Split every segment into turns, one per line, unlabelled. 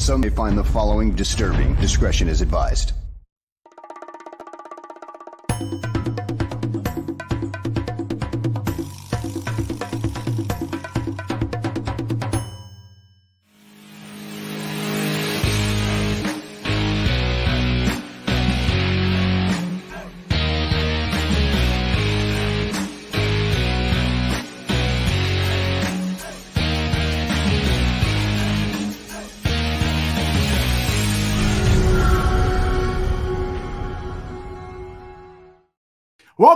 Some may find the following disturbing. Discretion is advised.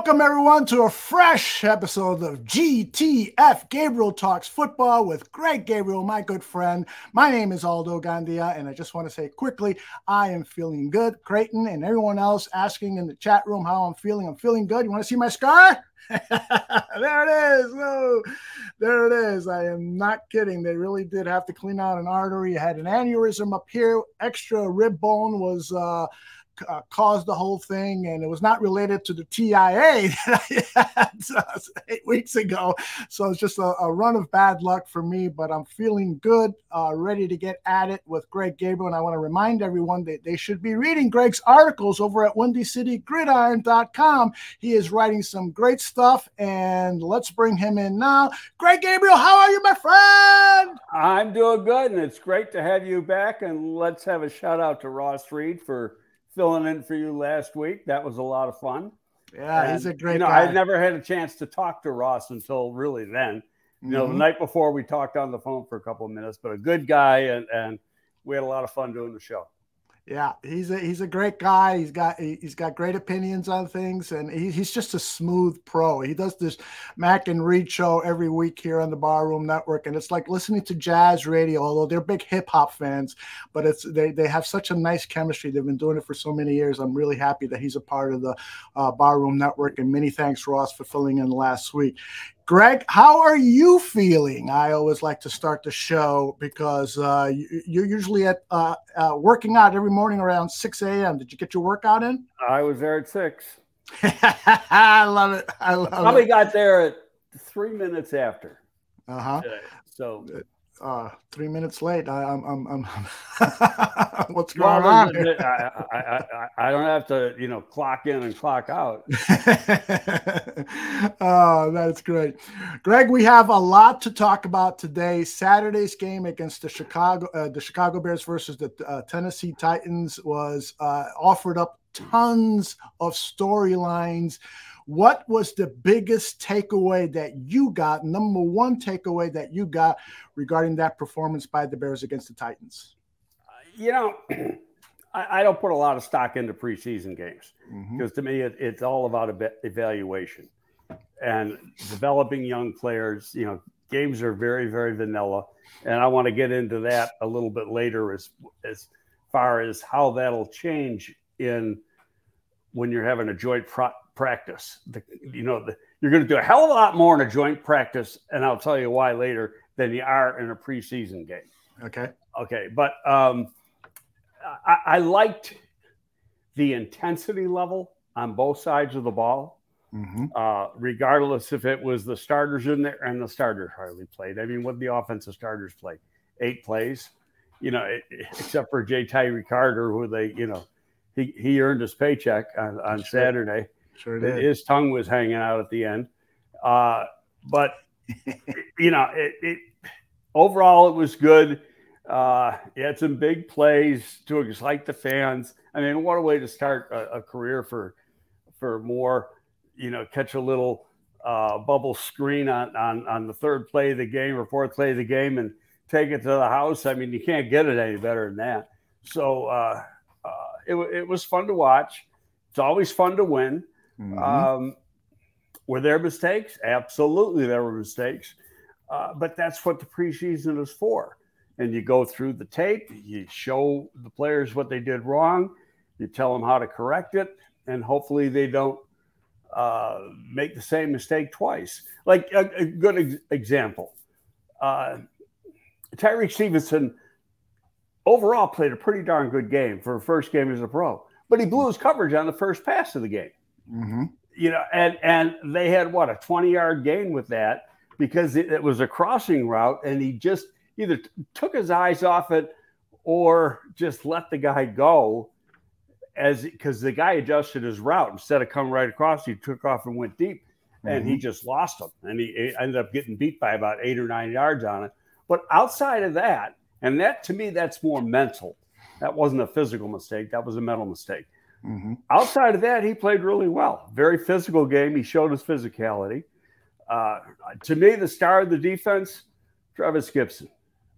Welcome, everyone, to a fresh episode of GTF Gabriel Talks Football with Greg Gabriel, my good friend. My name is Aldo Gandia, and I just want to say quickly I am feeling good. Creighton and everyone else asking in the chat room how I'm feeling. I'm feeling good. You want to see my scar? there it is. No, there it is. I am not kidding. They really did have to clean out an artery. I had an aneurysm up here. Extra rib bone was. Uh, uh, caused the whole thing, and it was not related to the TIA that I had uh, eight weeks ago. So it's just a, a, run of bad luck for me, but I'm feeling good, uh, ready to get at it with Greg Gabriel. And I want to remind everyone that they should be reading Greg's articles over at WindyCityGridiron.com. He is writing some great stuff, and let's bring him in now. Greg Gabriel, how are you, my friend?
I'm doing good, and it's great to have you back. And let's have a shout out to Ross Reed for filling in for you last week. That was a lot of fun.
Yeah, and, he's a great
you know,
guy.
I never had a chance to talk to Ross until really then. You know, mm-hmm. the night before we talked on the phone for a couple of minutes, but a good guy, and, and we had a lot of fun doing the show.
Yeah, he's a he's a great guy. He's got he's got great opinions on things, and he, he's just a smooth pro. He does this Mac and Reed show every week here on the Barroom Network, and it's like listening to jazz radio. Although they're big hip hop fans, but it's they they have such a nice chemistry. They've been doing it for so many years. I'm really happy that he's a part of the uh, Barroom Network, and many thanks Ross for filling in last week. Greg, how are you feeling? I always like to start the show because uh, you, are usually at uh, uh, working out every morning around 6 a.m. Did you get your workout in?
I was there at 6.
I love it. I love
Probably
it.
Probably got there at three minutes after.
Uh huh.
So
uh, three minutes late. I, am I'm, I'm, I'm what's going well, on?
I, I, I, I, don't have to, you know, clock in and clock out.
oh, that's great. Greg, we have a lot to talk about today. Saturday's game against the Chicago, uh, the Chicago Bears versus the uh, Tennessee Titans was uh, offered up tons of storylines what was the biggest takeaway that you got? Number one takeaway that you got regarding that performance by the Bears against the Titans?
You know, I, I don't put a lot of stock into preseason games because mm-hmm. to me, it, it's all about evaluation and developing young players. You know, games are very, very vanilla. And I want to get into that a little bit later as, as far as how that'll change in when you're having a joint pro- practice. The, you know, the, you're going to do a hell of a lot more in a joint practice, and I'll tell you why later than you are in a preseason game.
Okay.
Okay, but um, I, I liked the intensity level on both sides of the ball. Mm-hmm. Uh, regardless if it was the starters in there and the starters hardly played. I mean, what the offensive starters played? Eight plays, you know, it, except for Ja'Tyre Carter, who they, you know, he, he earned his paycheck on, on. Saturday.
Sure did.
His tongue was hanging out at the end. Uh, but, you know, it, it, overall, it was good. Uh, he had some big plays to excite the fans. I mean, what a way to start a, a career for for Moore. You know, catch a little uh, bubble screen on, on on the third play of the game or fourth play of the game and take it to the house. I mean, you can't get it any better than that. So uh, uh, it, it was fun to watch. It's always fun to win. Mm-hmm. Um, were there mistakes? Absolutely, there were mistakes. Uh, but that's what the preseason is for. And you go through the tape, you show the players what they did wrong, you tell them how to correct it, and hopefully they don't uh, make the same mistake twice. Like a, a good ex- example uh, Tyrique Stevenson overall played a pretty darn good game for a first game as a pro, but he blew his coverage on the first pass of the game. Mm-hmm. You know, and and they had what a twenty yard gain with that because it, it, was a crossing route, and he just either t- took his eyes off it or just let the guy go as because the guy adjusted his route instead of coming right across, he took off and went deep, and mm-hmm. he just lost him, and he, he ended up getting beat by about eight or nine yards on it. But outside of that, and that to me, that's more mental. That wasn't a physical mistake. That was a mental mistake. Mm-hmm. Outside of that, he played really well. Very physical game. He showed his physicality. Uh, to me, the star of the defense, Trevis Gipson.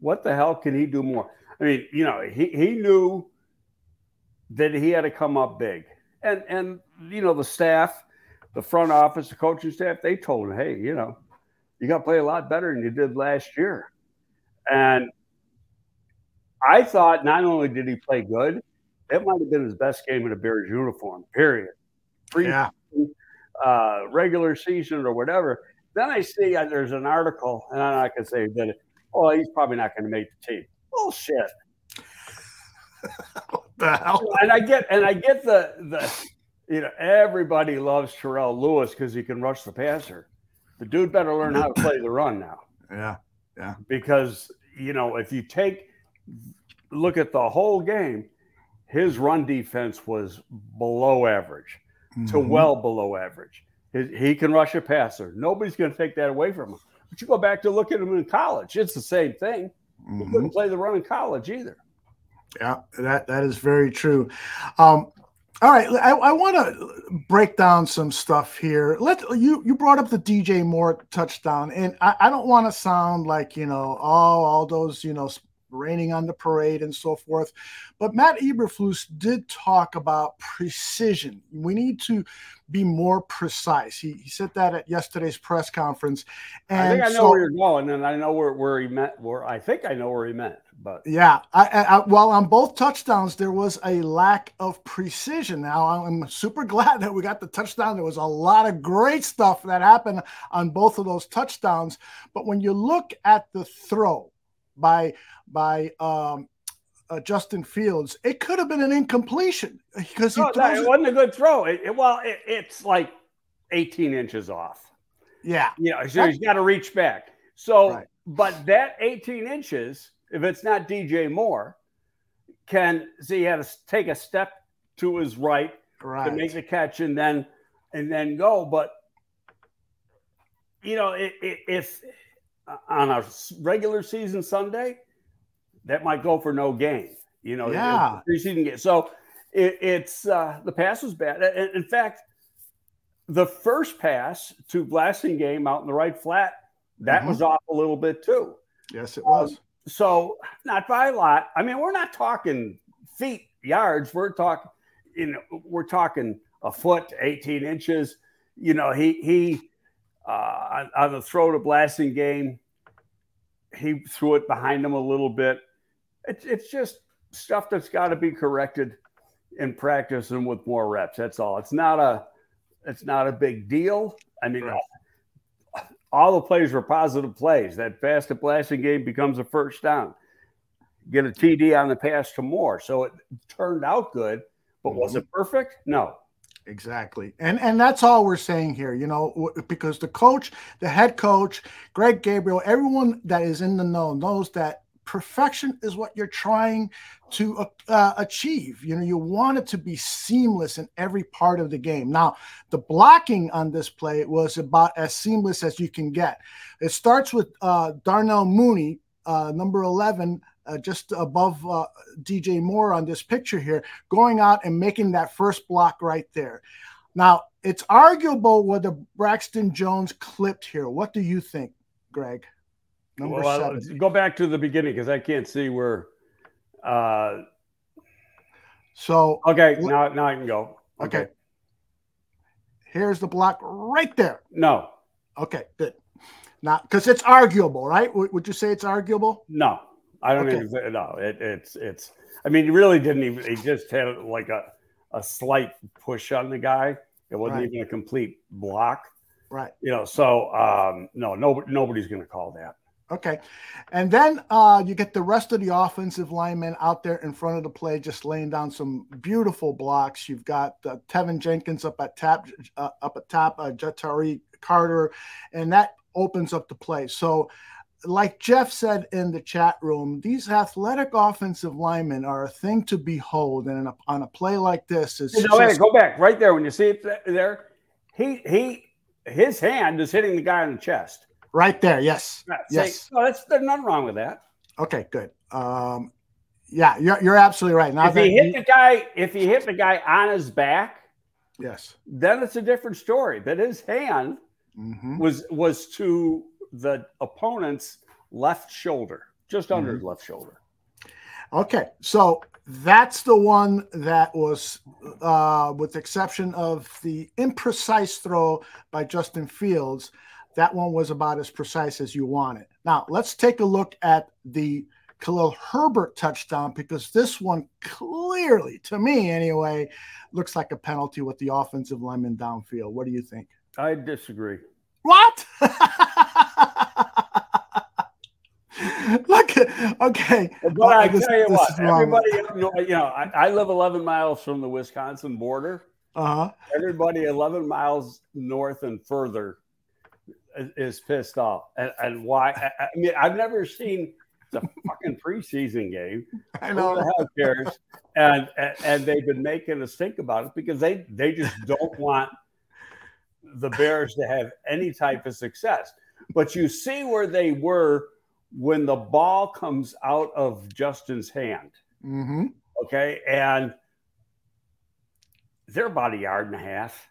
What the hell can he do more? I mean, you know, he, he knew that he had to come up big. And and you know, the staff, the front office, the coaching staff, they told him, hey, you know, you got to play a lot better than you did last year. And I thought not only did he play good, it might have been his best game in a Bears uniform, period. Pre- yeah. uh, regular season or whatever. Then I see uh, there's an article, and I'm not going to say that, oh, he's probably not going to make the team. Bullshit.
What the hell?
And I get, and I get the, the, you know, everybody loves Terrell Lewis because he can rush the passer. The dude better learn how to play the run now.
Yeah. Yeah.
Because, you know, if you take, look at the whole game, his run defense was below average mm-hmm. to well below average. He can rush a passer. Nobody's going to take that away from him. But you go back to look at him in college; it's the same thing. Mm-hmm. He couldn't play the run in college either.
Yeah, that that is very true. Um, all right, I, I want to break down some stuff here. Let you you brought up the DJ Moore touchdown, and I, I don't want to sound like you know, oh, all those you know raining on the parade and so forth. But Matt Eberflus did talk about precision. We need to be more precise. He, he said that at yesterday's press conference.
And I think I know so, where you're going, and I know where, where he meant. Where I think I know where he meant. But
yeah, I, I, well, on both touchdowns, there was a lack of precision. Now I'm super glad that we got the touchdown. There was a lot of great stuff that happened on both of those touchdowns. But when you look at the throw by by um, uh, Justin Fields, it could have been an incompletion because he
no, no, it, it wasn't a good throw. It, it, well, it's like 18 inches off.
Yeah,
you know, so he's got to reach back. So, right. but that 18 inches, if it's not DJ Moore, can see he had to take a step to his right, right. to make the catch and then and then go. But you know, if on a regular season Sunday, that might go for no gain. You know,
yeah.
preseason game. So it, it's uh, the pass was bad. In fact, the first pass to blasting game out in the right flat that mm-hmm. was off a little bit too.
Yes, it was. Um,
so not by a lot. I mean, we're not talking feet, yards. We're talking, you know, we're talking a foot, eighteen inches. You know, he he uh, on the throw to blasting game. he threw it behind him a little bit. It's it's just stuff that's got to be corrected in practice and with more reps. That's all. It's not a it's not a big deal. I mean, right. all, the plays were positive plays. That fast blasting game becomes a first down. Get a TD on the pass to Moore, so it turned out good. But mm-hmm. was it perfect? No.
Exactly. And and that's all we're saying here, you know, because the coach, the head coach, Greg Gabriel, everyone that is in the know knows that perfection is what you're trying to uh, achieve. You know, you want it to be seamless in every part of the game. Now, the blocking on this play was about as seamless as you can get. It starts with uh, Darnell Mooney, uh, number 11, uh, just above uh, DJ Moore on this picture here, going out and making that first block right there. Now, it's arguable whether Braxton Jones clipped here. What do you think, Greg?
Number well, seven. Go back to the beginning because I can't see where. Uh,
so
okay, now now I can go.
Okay. okay. Here's the block right there.
No.
Okay, good. Not because it's arguable, right? would you say it's arguable?
No. I don't okay. even no. It, it's it's. I mean, he really didn't even. He just had like a a slight push on the guy. It wasn't right. even a complete block.
Right.
You know. So um, no, no, nobody's going to call that.
Okay. And then uh, you get the rest of the offensive linemen out there in front of the play, just laying down some beautiful blocks. You've got uh, Teven Jenkins up at top, uh, up at top, uh, Ja'Tyre Carter, and that opens up the play. So like Jeff said in the chat room, these athletic offensive linemen are a thing to behold. And a, on a play like this,
know, just... go back right there when you see it there. He he, his hand is hitting the guy in the chest.
Right there, yes, yes.
No, that's there's nothing wrong with that.
Okay, good. Um, yeah, you're, you're absolutely right.
Now if he hit the guy, if he hit the guy on his back,
yes,
then it's a different story. But his hand mm-hmm. was was to the opponent's left shoulder, just under mm-hmm. his left shoulder.
Okay, so that's the one that was, uh, with the exception of the imprecise throw by Justin Fields, that one was about as precise as you want it. Now, let's take a look at the Khalil Herbert touchdown because this one clearly, to me anyway, looks like a penalty with the offensive lineman downfield. What do you think?
I disagree.
What? Look, okay.
But I this, tell you what, everybody, you know, I, I, live 11 miles from the Wisconsin border.
Uh huh.
Everybody 11 miles north and further is, is pissed off. And, and why? I, I, mean, I've never seen the fucking preseason game.
I know.
Who the hell cares? And, and, and they've been making us think about it because they they just don't want the Bears to have any type of success. But you see where they were when the ball comes out of Justin's hand.
Mm-hmm.
Okay. And they're about a yard and a half,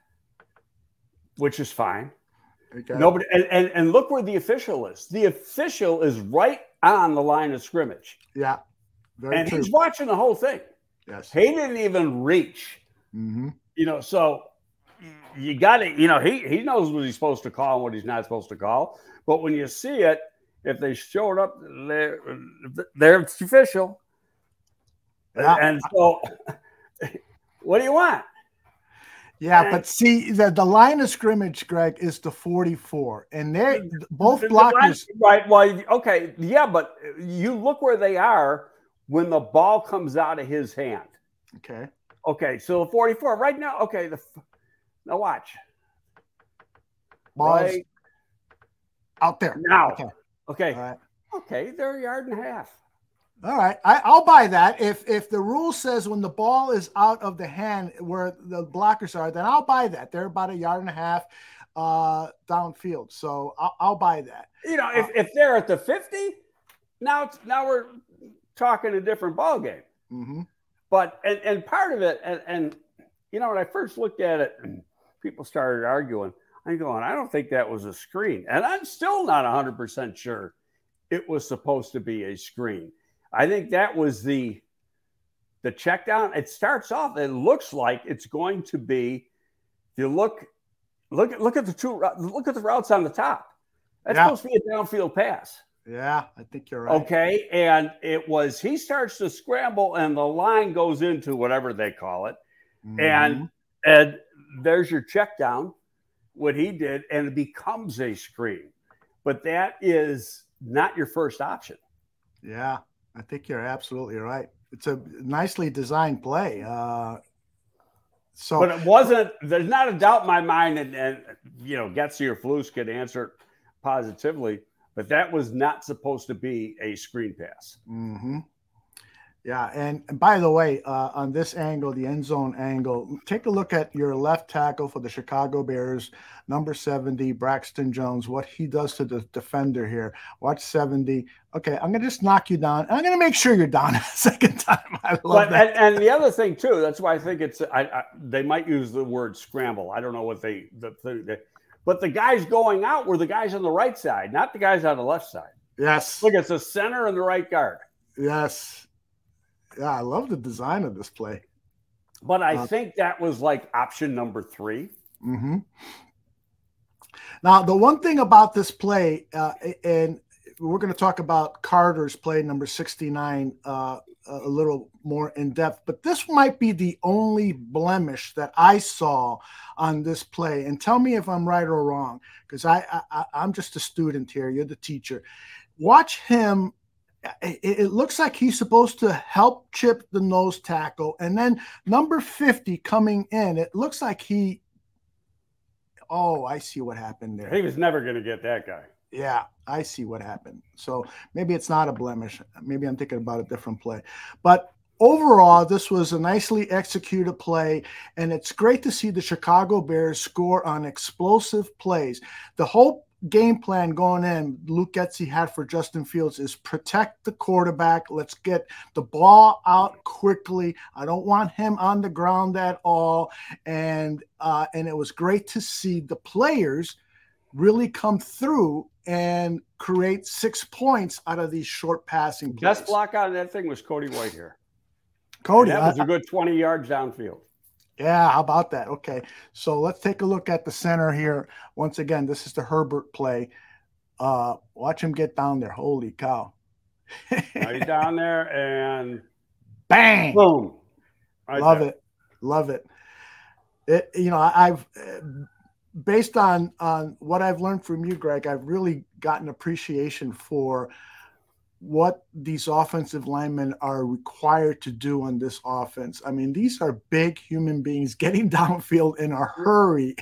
which is fine. Okay. Nobody and, and and look where the official is. The official is right on the line of scrimmage.
Yeah.
and true. he's watching the whole thing.
Yes.
He didn't even reach.
Mm-hmm.
You know, so you got to, you know, he he knows what he's supposed to call and what he's not supposed to call. But when you see it, if they showed up, they're, they're official. Yeah. And so, what do you want?
Yeah, and, but see, the, the line of scrimmage, Greg, is the 44. And they're both blockers.
right. Well, okay. Yeah, but you look where they are when the ball comes out of his hand.
Okay.
Okay. So the 44 right now. Okay. The now watch.
Balls right out there.
Now. Okay. Okay. Okay. They're a yard and a half.
All right, I, will buy that. If if the rule says when the ball is out of the hand where the blockers are, then I'll buy that. They're about a yard and a half uh, downfield, so I'll, I'll buy that.
You know, if, uh, if they're at the fifty, now now we're talking a different ball game.
Mm-hmm.
But and and part of it, and and you know, when I first looked at it, people started arguing. I'm going, I don't think that was a screen, and I'm still not 100 percent sure it was supposed to be a screen. I think that was the the check down. It starts off. It looks like it's going to be. If you look, look at look at the two. Look at the routes on the top. That's yeah. supposed to be a downfield pass.
Yeah, I think you're right.
Okay, and it was he starts to scramble, and the line goes into whatever they call it, mm-hmm. and and there's your check down, what he did, and it becomes a screen, but that is not your first option.
Yeah, I think you're absolutely right. It's a nicely designed play. Uh, so,
but it wasn't. There's not a doubt in my mind, and, and you know, Getsy or Flus could answer it positively, but that was not supposed to be a screen pass.
Mm-hmm. Yeah, and, and by the way, uh, on this angle, the end zone angle, take a look at your left tackle for the Chicago Bears, number 70, Braxton Jones, what he does to the defender here. Watch 70. Okay, I'm going to just knock you down. I'm going to make sure you're down a second time. I love
but,
that.
And, and, the other thing, too, that's why I think it's, I, I, they might use the word scramble. I don't know what they, the, the, but the guys going out were the guys on the right side, not the guys on the left side.
Yes.
Look, it's the center and the right guard.
Yes. Yeah, I love the design of this play.
But I uh, think that was like option number 3
mm-hmm. Now, the one thing about this play, uh, and we're going to talk about Carter's play number 69 uh, a little more in depth, but this might be the only blemish that I saw on this play. And tell me if I'm right or wrong, because I, I I'm just a student here. You're the teacher. Watch him it, it, looks like he's supposed to help chip the nose tackle. And then number 50 coming in, it looks like he. Oh, I see what happened there.
He was never going to get that guy.
Yeah, I see what happened. So maybe it's not a blemish. Maybe I'm thinking about a different play. But overall, this was a nicely executed play, and it's great to see the Chicago Bears score on explosive plays. The whole game plan going in, Luke Getsy had for Justin Fields is protect the quarterback. Let's get the ball out quickly. I don't want him on the ground at all. And uh, and it was great to see the players really come through and create six points out of these short passing plays.
Best block out of that thing was Cody Whitehair.
Cody,
And that was
I-
a good 20 yards downfield.
Yeah, how about that? Okay, so let's take a look at the center here. Once again, this is the Herbert play. Uh, watch him get down there. Holy cow!
He's down there and
Bang!
boom. Right
Love
there.
it, love it. It you know I- I've uh, based on on what I've learned from you, Greg. I've really gotten appreciation for what these offensive linemen are required to do on this offense. I mean, these are big human beings getting downfield in a hurry.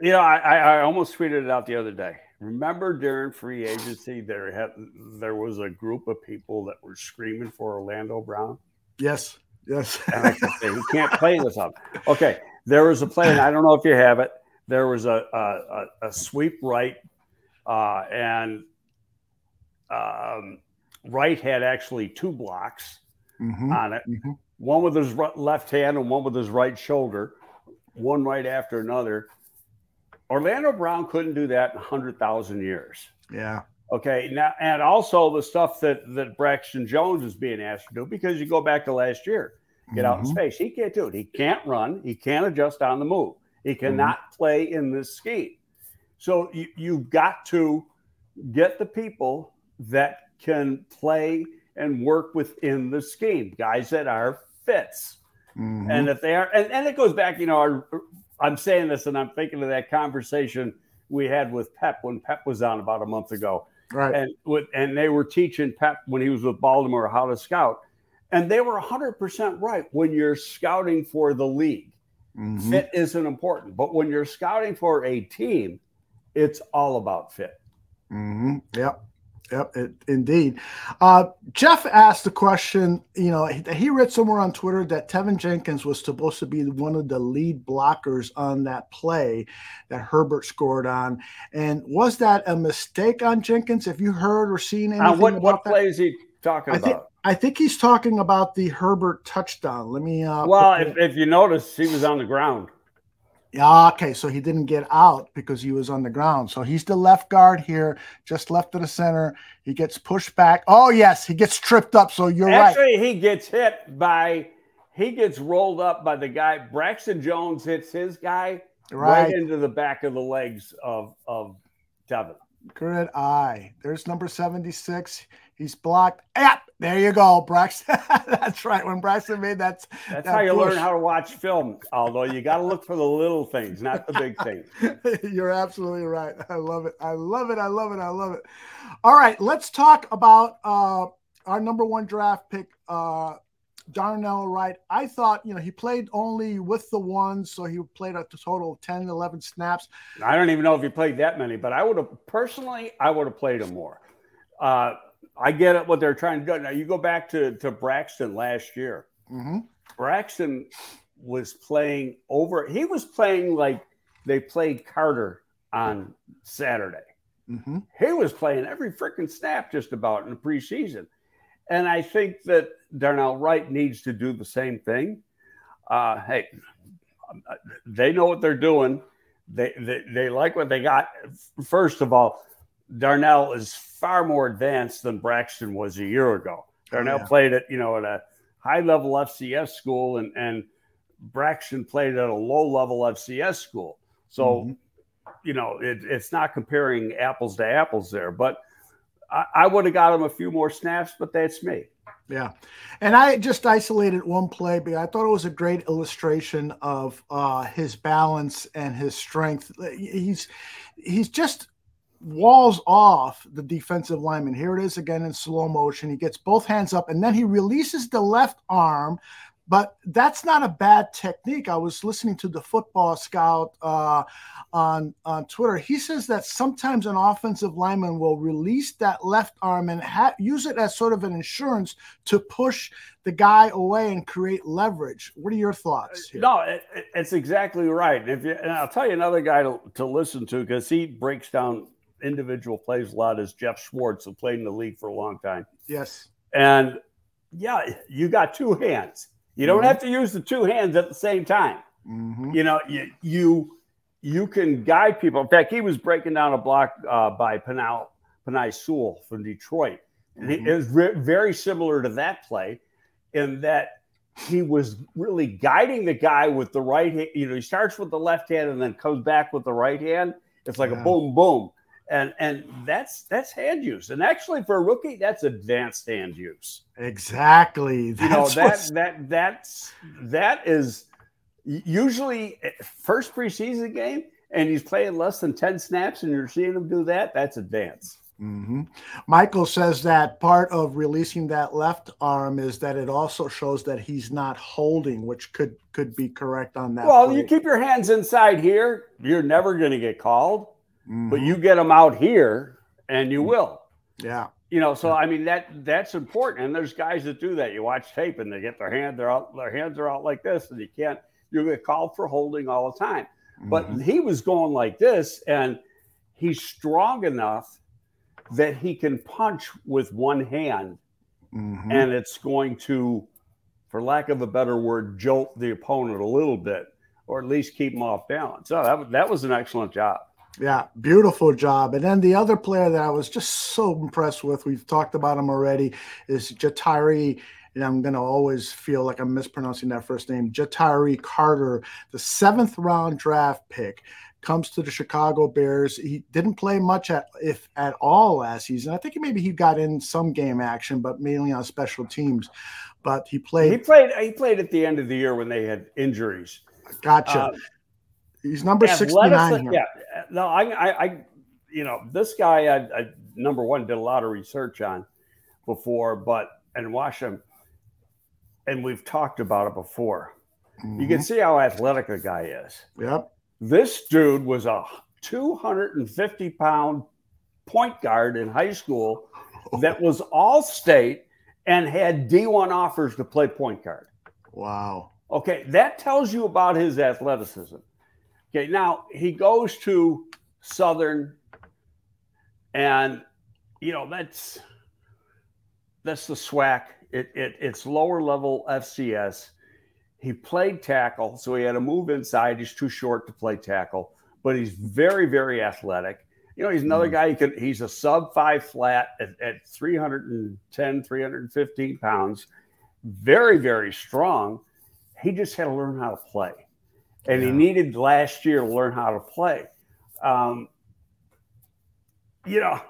You know, I, I, almost tweeted it out the other day. Remember during free agency, there had there was a group of people that were screaming for Orlando Brown.
Yes, yes.
And I could say, he can't play this up. Okay, there was a play, and I don't know if you have it. There was a a, a, a sweep right, uh, and um, Wright had actually two blocks
Mhm,
on it.
mhm.
One with his left hand and one with his right shoulder, one right after another. Orlando Brown couldn't do that in 100,000 years.
Yeah.
Okay. Now, and also the stuff that, that Braxton Jones is being asked to do because you go back to last year, get out in
Mhm.
space. He can't do it. He can't run. He can't adjust on the move. He cannot play in this scheme. So you, you've got to get the people that can play and work within the scheme, guys that are fits.
Mhm.
And if they are, and, and it goes back, you know, our, I'm saying this and I'm thinking of that conversation we had with Pep when Pep was on about a month ago.
right.
And with, and they were teaching Pep when he was with Baltimore how to scout. And they were 100% right when you're scouting for the league.
Mhm.
Fit isn't important, but when you're scouting for a team, it's all about fit.
hmm Yep. Yep. It, indeed. Uh, Jeff asked the question. You know, he, he read somewhere on Twitter that Teven Jenkins was supposed to be one of the lead blockers on that play that Herbert scored on. And was that a mistake on Jenkins? Have you heard or seen anything
Now, what, what play is he talking
I think
about?
I think he's talking about the Herbert touchdown. Let me. Uh,
well, if, if you notice, he was on the ground.
Yeah, okay, so he didn't get out because he was on the ground. So he's the left guard here, just left of the center. He gets pushed back. Oh, yes, he gets tripped up. So you're right.
Actually, he gets hit by, he gets rolled up by the guy. Braxton Jones hits his guy right,
Right.
into the back of the legs of of Teven.
Good eye. There's number 76. He's blocked. Yep, there you go, Braxton. That's right. When Braxton made that.
That's
that
how you
push.
learn how to watch film. Although you got to look for the little things, not the big things.
You're absolutely right. I love it. I love it. I love it. I love it. All right, let's talk about uh, our number one draft pick, uh, Darnell Wright. I thought, you know, he played only with the ones, so he played a total of 10, 11 snaps.
I don't even know if he played that many, but I would have personally, I would have played him more. Uh, I get it what they're trying to do. Now you go back to to Braxton last year.
Mm-hmm.
Braxton was playing over. He was playing like they played Carter on Saturday.
Mm-hmm.
He was playing every freaking snap just about in the preseason. And I think that Darnell Wright needs to do the same thing. Uh, hey, they know what they're doing. They, they they like what they got. First of all, Darnell is far more advanced than Braxton was a year ago. Darnell
yeah.
played at you know at a high level FCS school, and and Braxton played at a low level FCS school. So
Mhm.
you know it, it's not comparing apples to apples there. But I, I would have got him a few more snaps, but that's me.
Yeah. And I just isolated one play but I thought it was a great illustration of uh, his balance and his strength. He's he's just walls off the defensive lineman. Here it is again in slow motion. He gets both hands up and then he releases the left arm, but that's not a bad technique. I was listening to the football scout uh, on on Twitter. He says that sometimes an offensive lineman will release that left arm and ha- use it as sort of an insurance to push the guy away and create leverage. What are your thoughts? Here?
No, it, it's exactly right. If you, and I'll tell you another guy to, to listen to because he breaks down individual plays a lot is Geoff Schwartz, who played in the league for a long time.
Yes.
And yeah, you got two hands. You don't mm-hmm. have to use the two hands at the same time. Mm-hmm. You know, you, you you can guide people. In fact, he was breaking down a block uh, by Penal Penei Sewell from Detroit. Mm-hmm. It was re- very similar to that play in that he was really guiding the guy with the right hand. You know, he starts with the left hand and then comes back with the right hand. It's like yeah. a boom, boom and and that's that's hand use. And actually for a rookie that's advanced hand use.
Exactly.
That's you know that what's... that that's that is usually eh, first preseason game and he's playing less than 10 snaps and you're seeing him do that that's advanced.
Mm-hmm. michael says that part of releasing that left arm is that it also shows that he's not holding which could could be correct on that
well play. you keep your hands inside here. You're never going to get called mm-hmm. but you get them out here and you will.
Yeah.
You know, so I mean that that's important. And there's guys that do that. You watch tape and they get their hand, they're out, their hands are out like this, and you can't, you get called for holding all the time. Mm-hmm. But he was going like this, and he's strong enough that he can punch with one hand, mm-hmm. and it's going to, for lack of a better word, jolt the opponent a little bit, or at least keep him off balance. So that, that was an excellent job.
Yeah, beautiful job. And then the other player that I was just so impressed with, we've talked about him already, is Jatari. And I'm going to always feel like I'm mispronouncing that first name. Jatari Carter, the seventh round draft pick, comes to the Chicago Bears. He didn't play much at if at all last season. I think maybe he got in some game action, but mainly on special teams. But he played.
He played. He played at the end of the year when they had injuries.
Gotcha. Uh, He's number sixty nine.
Yeah, no, I, I, I, you know, this guy, I, I, number one, did a lot of research on before, but and watch him, and we've talked about it before. Mm-hmm. You can mm-hmm. see how athletic the guy is.
Yep.
This dude was a 250 pound point guard in high school that was all state and had D1 offers to play point guard.
Wow.
Okay, that tells you about his athleticism. Okay, now he goes to Southern, and you know that's that's the SWAC. It, it it's lower level FCS. He played tackle, so he had to move inside. He's too short to play tackle, but he's very very athletic. You know, he's another mm. guy. He can. He's a sub five flat at, at 310, 315 pounds. Very very strong. He just had to learn how to play and yeah. he needed last year to learn how to play. Um, you know,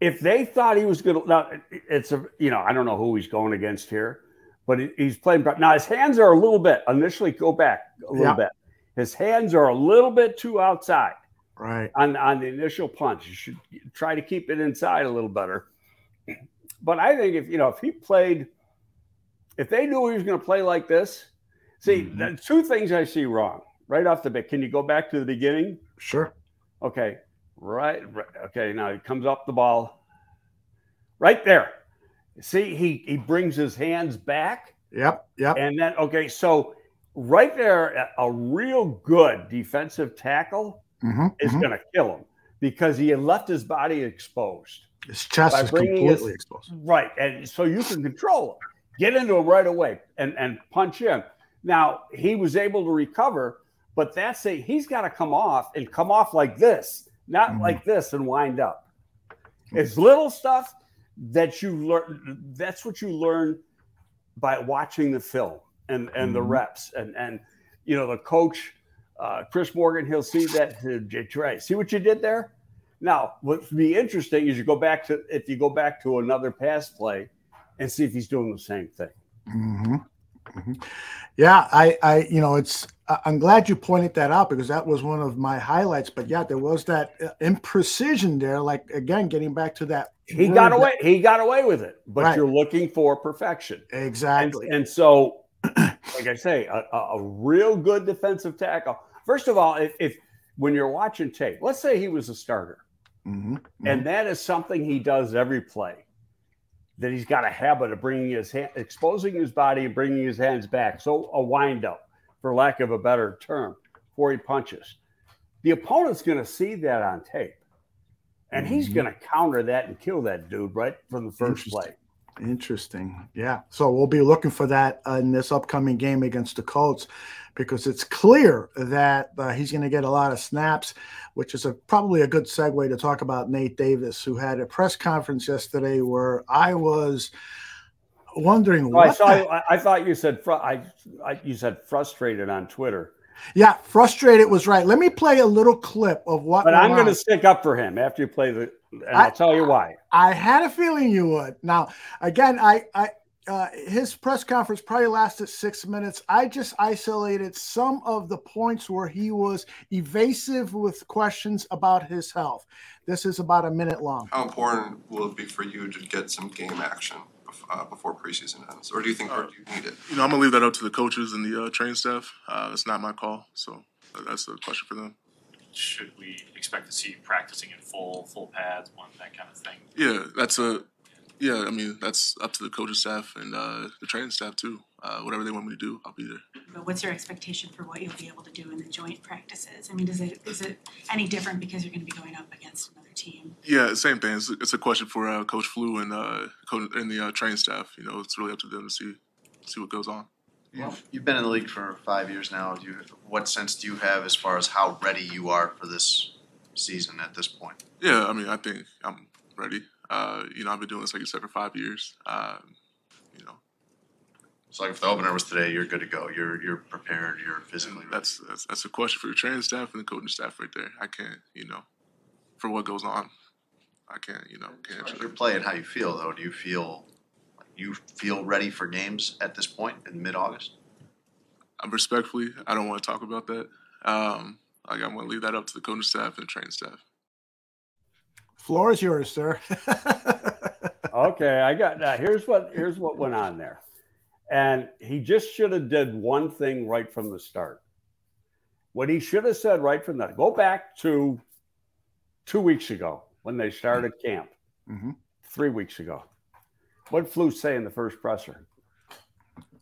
if they thought he was going to, now it's a, you know, I don't know who he's going against here, but he's playing. Now his hands are a little bit. Initially, go back a little yeah. bit. His hands are a little bit too outside.
Right.
On on the initial punch, you should try to keep it inside a little better. But I think if you know if he played, if they knew he was going to play like this, See, mm-hmm. two things I see wrong right off the bat. Can you go back to the beginning?
Sure.
Okay. Right. right. Okay. Now he comes up the ball right there. See, he he brings his hands back.
Yep. Yep.
And then okay, so right there, a real good defensive tackle mm-hmm, is mm-hmm. going to kill him because he had left his body exposed.
His chest is completely his, exposed.
Right, and so you can control him, get into him right away, and and punch in. Now he was able to recover, but that's a he's got to come off and come off like this, not mm-hmm. like this and wind up. It's little stuff that you learn. That's what you learn by watching the film and and mm-hmm. the reps and and you know the coach uh, Chris Morgan. He'll see that. J Trey, see what you did there. Now, what'd be interesting is you go back to if you go back to another pass play and see if he's doing the same thing.
Mm-hmm. Mm-hmm. Yeah, I, I, you know, it's. I'm glad you pointed that out because that was one of my highlights. But yeah, there was that uh, imprecision there. Like again, getting back to that.
He got away. That, he got away with it. But right. you're looking for perfection.
Exactly.
And, and so, like I say, a, a real good defensive tackle. First of all, if, if when you're watching tape, let's say he was a starter, mm-hmm. Mm-hmm. and that is something he does every play. That he's got a habit of bringing his hand, exposing his body and bringing his hands back. So a wind up, for lack of a better term, before he punches. The opponent's going to see that on tape, and mm-hmm. he's going to counter that and kill that dude right from the first play.
Interesting. Yeah. So we'll be looking for that uh, in this upcoming game against the Colts because it's clear that uh, he's going to get a lot of snaps, which is a, probably a good segue to talk about Nate Davis, who had a press conference yesterday where I was wondering.
Oh, I saw. The- I thought you said. Fr- I, I, you said frustrated on Twitter.
Yeah, frustrated was right. Let me play a little clip of what.
But I'm going to stick up for him after you play the and I, will tell you why.
I had a feeling you would. Now, again, I, I uh, his press conference probably lasted six minutes. I just isolated some of the points where he was evasive with questions about his health. This is about a minute long.
How important will it be for you to get some game action uh, before preseason ends, or do you think uh, you need it?
You know, I'm gonna leave that up to the coaches and the uh, training staff. Uh, it's not my call, so that's a question for them
should we expect to see practicing in full full pads, one that kind of thing?
Yeah, that's a yeah. I mean, that's up to the coaching staff and uh, the training staff too. Uh, whatever they want me to do, I'll be there.
But what's your expectation for what you'll be able to do in the joint practices? I mean, is it is it any different because you're going to be going up against another team?
Yeah, same thing. It's, it's a question for uh, Coach Flus and uh, and the uh, training staff. You know, it's really up to them to see see what goes on.
You've, you've been in the league for five years now. Do you, what sense do you have as far as how ready you are for this season at this point?
Yeah, I mean, I think I'm ready. Uh, you know, I've been doing this, like you said, for five years. Uh, you know,
so like if the opener was today, you're good to go. You're you're prepared. You're physically.
That's, that's that's a question for your training staff and the coaching staff right there. I can't, you know, for what goes on, I can't, you know, can't.
As your play and how you feel though, do you feel you feel ready for games at this point in mid-August?
I'm respectfully, I don't want to talk about that. Um, like I'm going to leave that up to the coaching staff and the training staff.
Floor is yours, sir.
okay, I got that. Here's what here's what went on there, and he just should have did one thing right from the start. What he should have said right from the go back to two weeks ago when they started camp, mm-hmm. three weeks ago. What did Flus say in the first presser?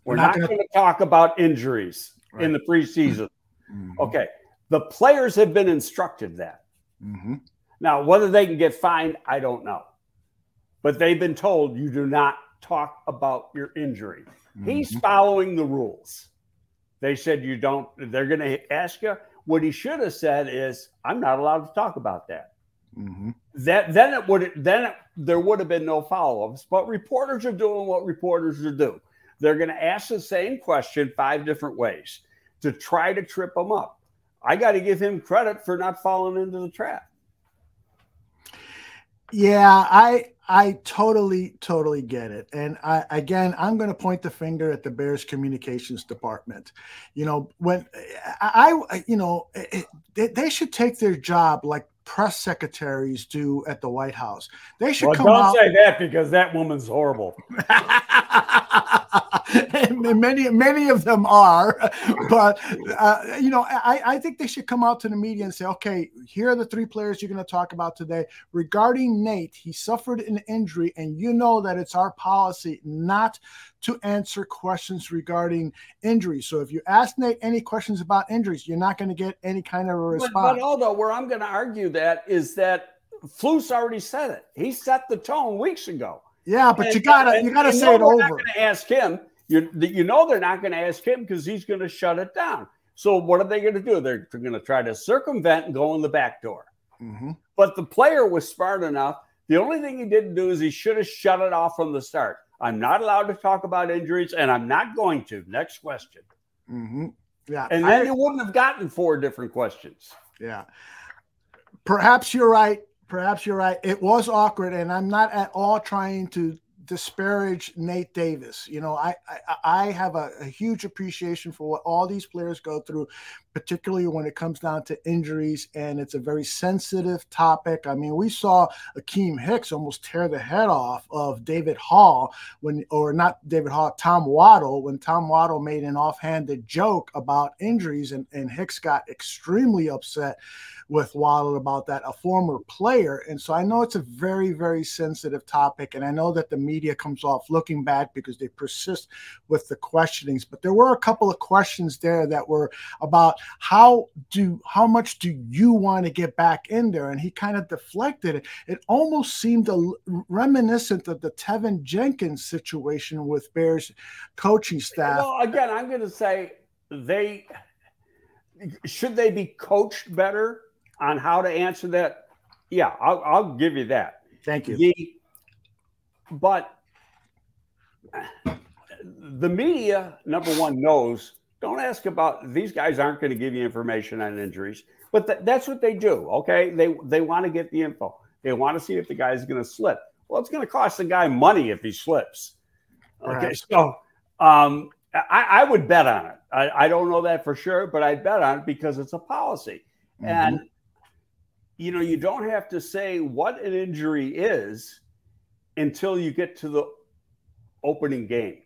We're, We're not, not going to talk about injuries right. in the preseason. Mm-hmm. Okay. The players have been instructed that. Mm-hmm. Now, whether they can get fined, I don't know. But they've been told you do not talk about your injury. Mm-hmm. He's following the rules. They said you don't, they're going to ask you. What he should have said is, I'm not allowed to talk about that. Mm-hmm. That then it would then it, there would have been no follow-ups. But reporters are doing what reporters are do. They're going to ask the same question five different ways to try to trip them up. I got to give him credit for not falling into the trap.
Yeah, I I totally totally get it. And I again, I'm going to point the finger at the Bears communications department. You know, when I, I you know, it, they should take their job like press secretaries do at the White House. They should well, come
don't
out.
say that because that woman's horrible.
many many of them are, but uh, you know, I, I think they should come out to the media and say, okay, here are the three players you're going to talk about today. Regarding Nate, he suffered an injury, and you know that it's our policy not to answer questions regarding injuries. So if you ask Nate any questions about injuries, you're not going to get any kind of a response. But,
but although where I'm going to argue that is that Flus already said it. He set the tone weeks ago.
Yeah, but and, you gotta you gotta say it over. Not
ask him. You you know they're not going to ask him because he's going to shut it down. So what are they going to do? They're, they're going to try to circumvent and go in the back door. Mm-hmm. But the player was smart enough. The only thing he didn't do is he should have shut it off from the start. I'm not allowed to talk about injuries, and I'm not going to. Next question. Mm-hmm. Yeah, and then I, you wouldn't have gotten four different questions.
Yeah, perhaps you're right. Perhaps you're right. It was awkward, and I'm not at all trying to disparage Nate Davis. You know, I I, I have a, a, huge appreciation for what all these players go through, particularly when it comes down to injuries, and it's a very sensitive topic. I mean, we saw Akiem Hicks almost tear the head off of David Hall when, or not David Hall, Tom Waddle when Tom Waddle made an offhanded joke about injuries, and, and Hicks got extremely upset with Waddle about that, a former player. And so I know it's a very, very sensitive topic. And I know that the media comes off looking bad because they persist with the questionings. But there were a couple of questions there that were about how do how much do you want to get back in there? And he kind of deflected it. It almost seemed a, reminiscent of the Teven Jenkins situation with Bears coaching staff.
Well, again, I'm going to say they should they be coached better on how to answer that, yeah, I'll, I'll give you that.
Thank you.
The, but the media, number one, knows don't ask about these guys aren't going to give you information on injuries, but th- that's what they do. Okay, they they want to get the info. They want to see if the guy's going to slip. Well, it's going to cost the guy money if he slips. Okay, right. so um, I, I, would bet on it. I, I, don't know that for sure, but I'd bet on it because it's a policy. Mm-hmm. And you know, you don't have to say what an injury is until you get to the opening game.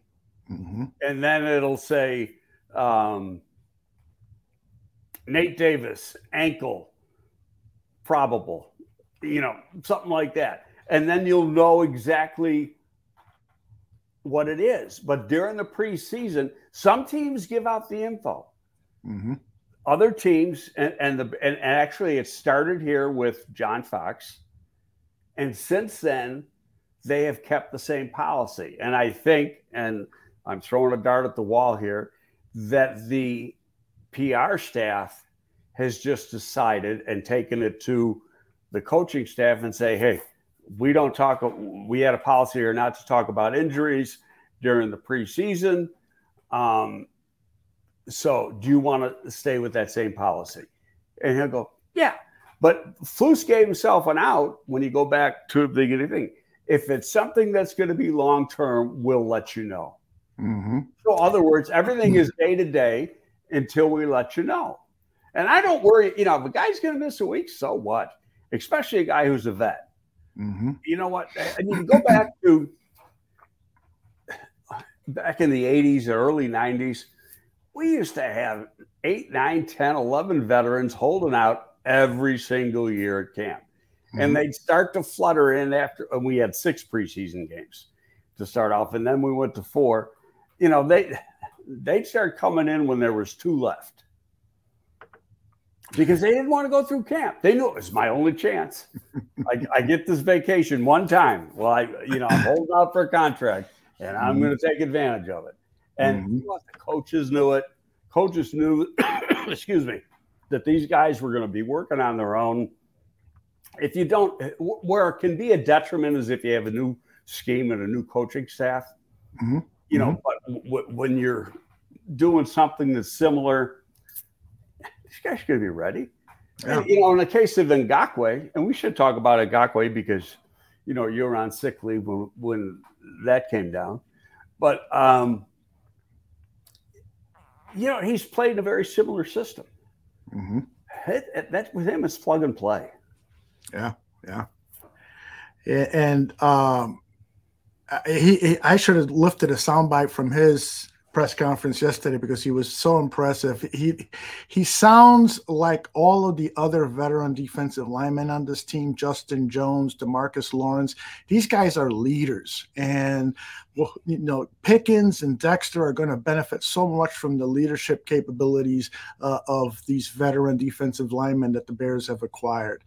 Mm-hmm. And then it'll say um, Nate Davis, ankle, probable, you know, something like that. And then you'll know exactly what it is. But during the preseason, some teams give out the info. Mm-hmm other teams, and, and the and, and actually it started here with John Fox, and since then they have kept the same policy. And I think, and I'm throwing a dart at the wall here, that the PR staff has just decided and taken it to the coaching staff and say, hey, we don't talk, we had a policy here not to talk about injuries during the preseason. Um, so do you want to stay with that same policy? And he'll go, yeah. But Flus gave himself an out when you go back to the beginning thing. If it's something that's going to be long term, we'll let you know. Mm-hmm. So, in other words, everything is day to day until we let you know. And I don't worry, you know, if a guy's going to miss a week, so what? Especially a guy who's a vet. Mm-hmm. You know what? I mean, go back to back in the 80s or early 90s we used to have eight, nine, 10, 11 veterans holding out every single year at camp. Mm-hmm. And they'd start to flutter in after, and we had six preseason games to start off. And then we went to four. You know, they, they'd start coming in when there was two left because they didn't want to go through camp. They knew it was my only chance. I, I, get this vacation one time. Well, I, you know, I'm holding out for a contract and I'm mm-hmm. going to take advantage of it. And mm-hmm. the coaches knew it. Coaches knew, excuse me, that these guys were going to be working on their own. If you don't, where it can be a detriment is if you have a new scheme and a new coaching staff. Mm-hmm. You know, mm-hmm. but w- when you're doing something that's similar, this guys going to be ready. Yeah. And, you know, in the case of Ngakoue, and we should talk about Ngakoue because, you know, you were on sick leave when, when that came down. But um, you know, he's played in a very similar system. Mm-hmm. It, that with him, is plug and play.
Yeah, yeah, and um, he, he I should have lifted a soundbite from his press conference yesterday because he was so impressive. He he sounds like all of the other veteran defensive linemen on this team, Justin Jones, Demarcus Lawrence. These guys are leaders, and well, you know Pickens and Dexter are going to benefit so much from the leadership capabilities uh, of these veteran defensive linemen that the Bears have acquired.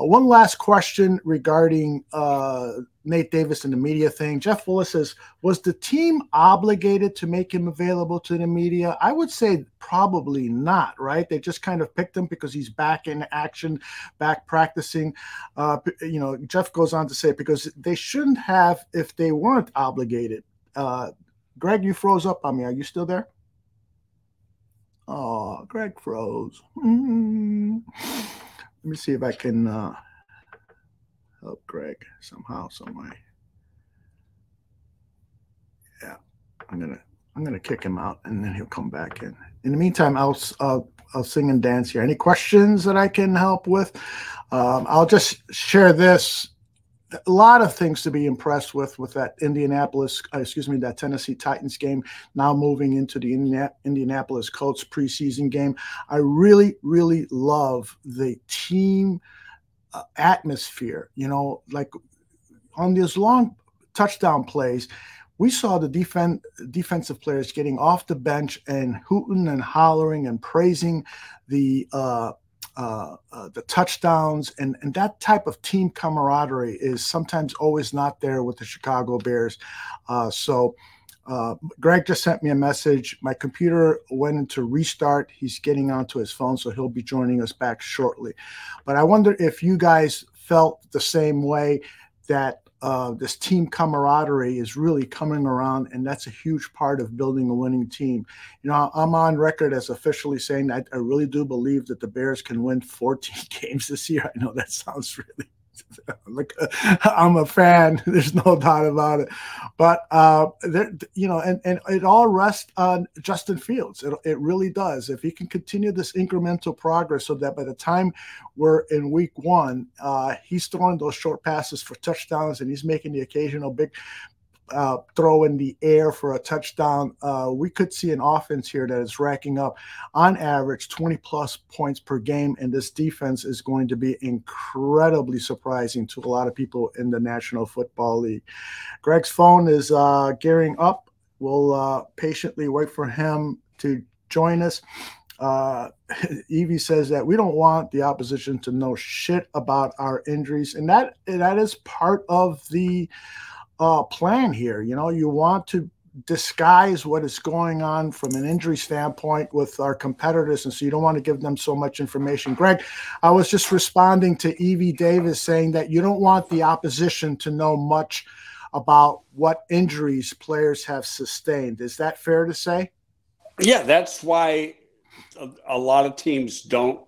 Uh, one last question regarding. Uh, Nate Davis and the media thing. Jeff Willis says, was the team obligated to make him available to the media? I would say probably not, right? They just kind of picked him because he's back in action, back practicing. Uh, you know, Jeff goes on to say, because they shouldn't have if they weren't obligated. Uh, Greg, you froze up on me. Are you still there? Oh, Greg froze. Mm-hmm. Let me see if I can. Uh, help Greg somehow, some way. Yeah, I'm gonna I'm gonna kick him out, and then he'll come back in. In the meantime, I'll I'll, I'll sing and dance here. Any questions that I can help with? Um, I'll just share this. A lot of things to be impressed with with that Indianapolis, uh, excuse me, that Tennessee Titans game. Now moving into the Indiana, Indianapolis Colts preseason game, I really, really love the team uh, atmosphere. You know, like on these long touchdown plays, we saw the defense defensive players getting off the bench and hooting and hollering and praising the uh, uh, uh, the touchdowns and and that type of team camaraderie is sometimes always not there with the Chicago Bears. Uh, so. Uh, Greg just sent me a message. My computer went into restart. He's getting onto his phone, so he'll be joining us back shortly. But I wonder if you guys felt the same way that uh, this team camaraderie is really coming around, and that's a huge part of building a winning team. You know, I'm on record as officially saying that I really do believe that the Bears can win 14 games this year. I know that sounds really like I'm a fan. There's no doubt about it. But uh, you know, and, and it all rests on Justin Fields. It, it really does. If he can continue this incremental progress, so that by the time we're in week one, uh, he's throwing those short passes for touchdowns and he's making the occasional big uh, throw in the air for a touchdown, uh, we could see an offense here that is racking up on average 20 plus points per game. And this defense is going to be incredibly surprising to a lot of people in the National Football League. Greg's phone is uh, gearing up. We'll uh, patiently wait for him to join us. Uh, Evie says that we don't want the opposition to know shit about our injuries, and that that is part of the uh, plan here. You know, you want to disguise what is going on from an injury standpoint with our competitors, and so you don't want to give them so much information. Greg, I was just responding to Evie Davis saying that you don't want the opposition to know much about what injuries players have sustained. Is that fair to say?
Yeah, that's why a, lot of teams don't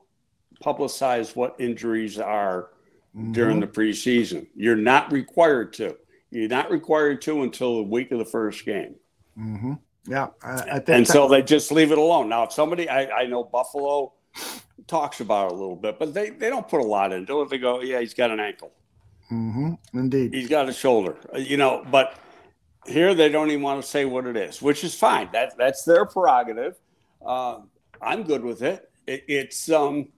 publicize what injuries are mm-hmm. during the preseason. You're not required to. You're not required to until the week of the first game.
Mm-hmm. Yeah,
I, and so they just leave it alone. Now, if somebody, I, I know Buffalo talks about it a little bit, but they, they don't put a lot into it. They go, yeah, he's got an ankle.
Mm-hmm. Indeed,
he's got a shoulder. Uh, you know, but here they don't even want to say what it is, which is fine. That that's their prerogative. Uh, I'm good with it. it it's um,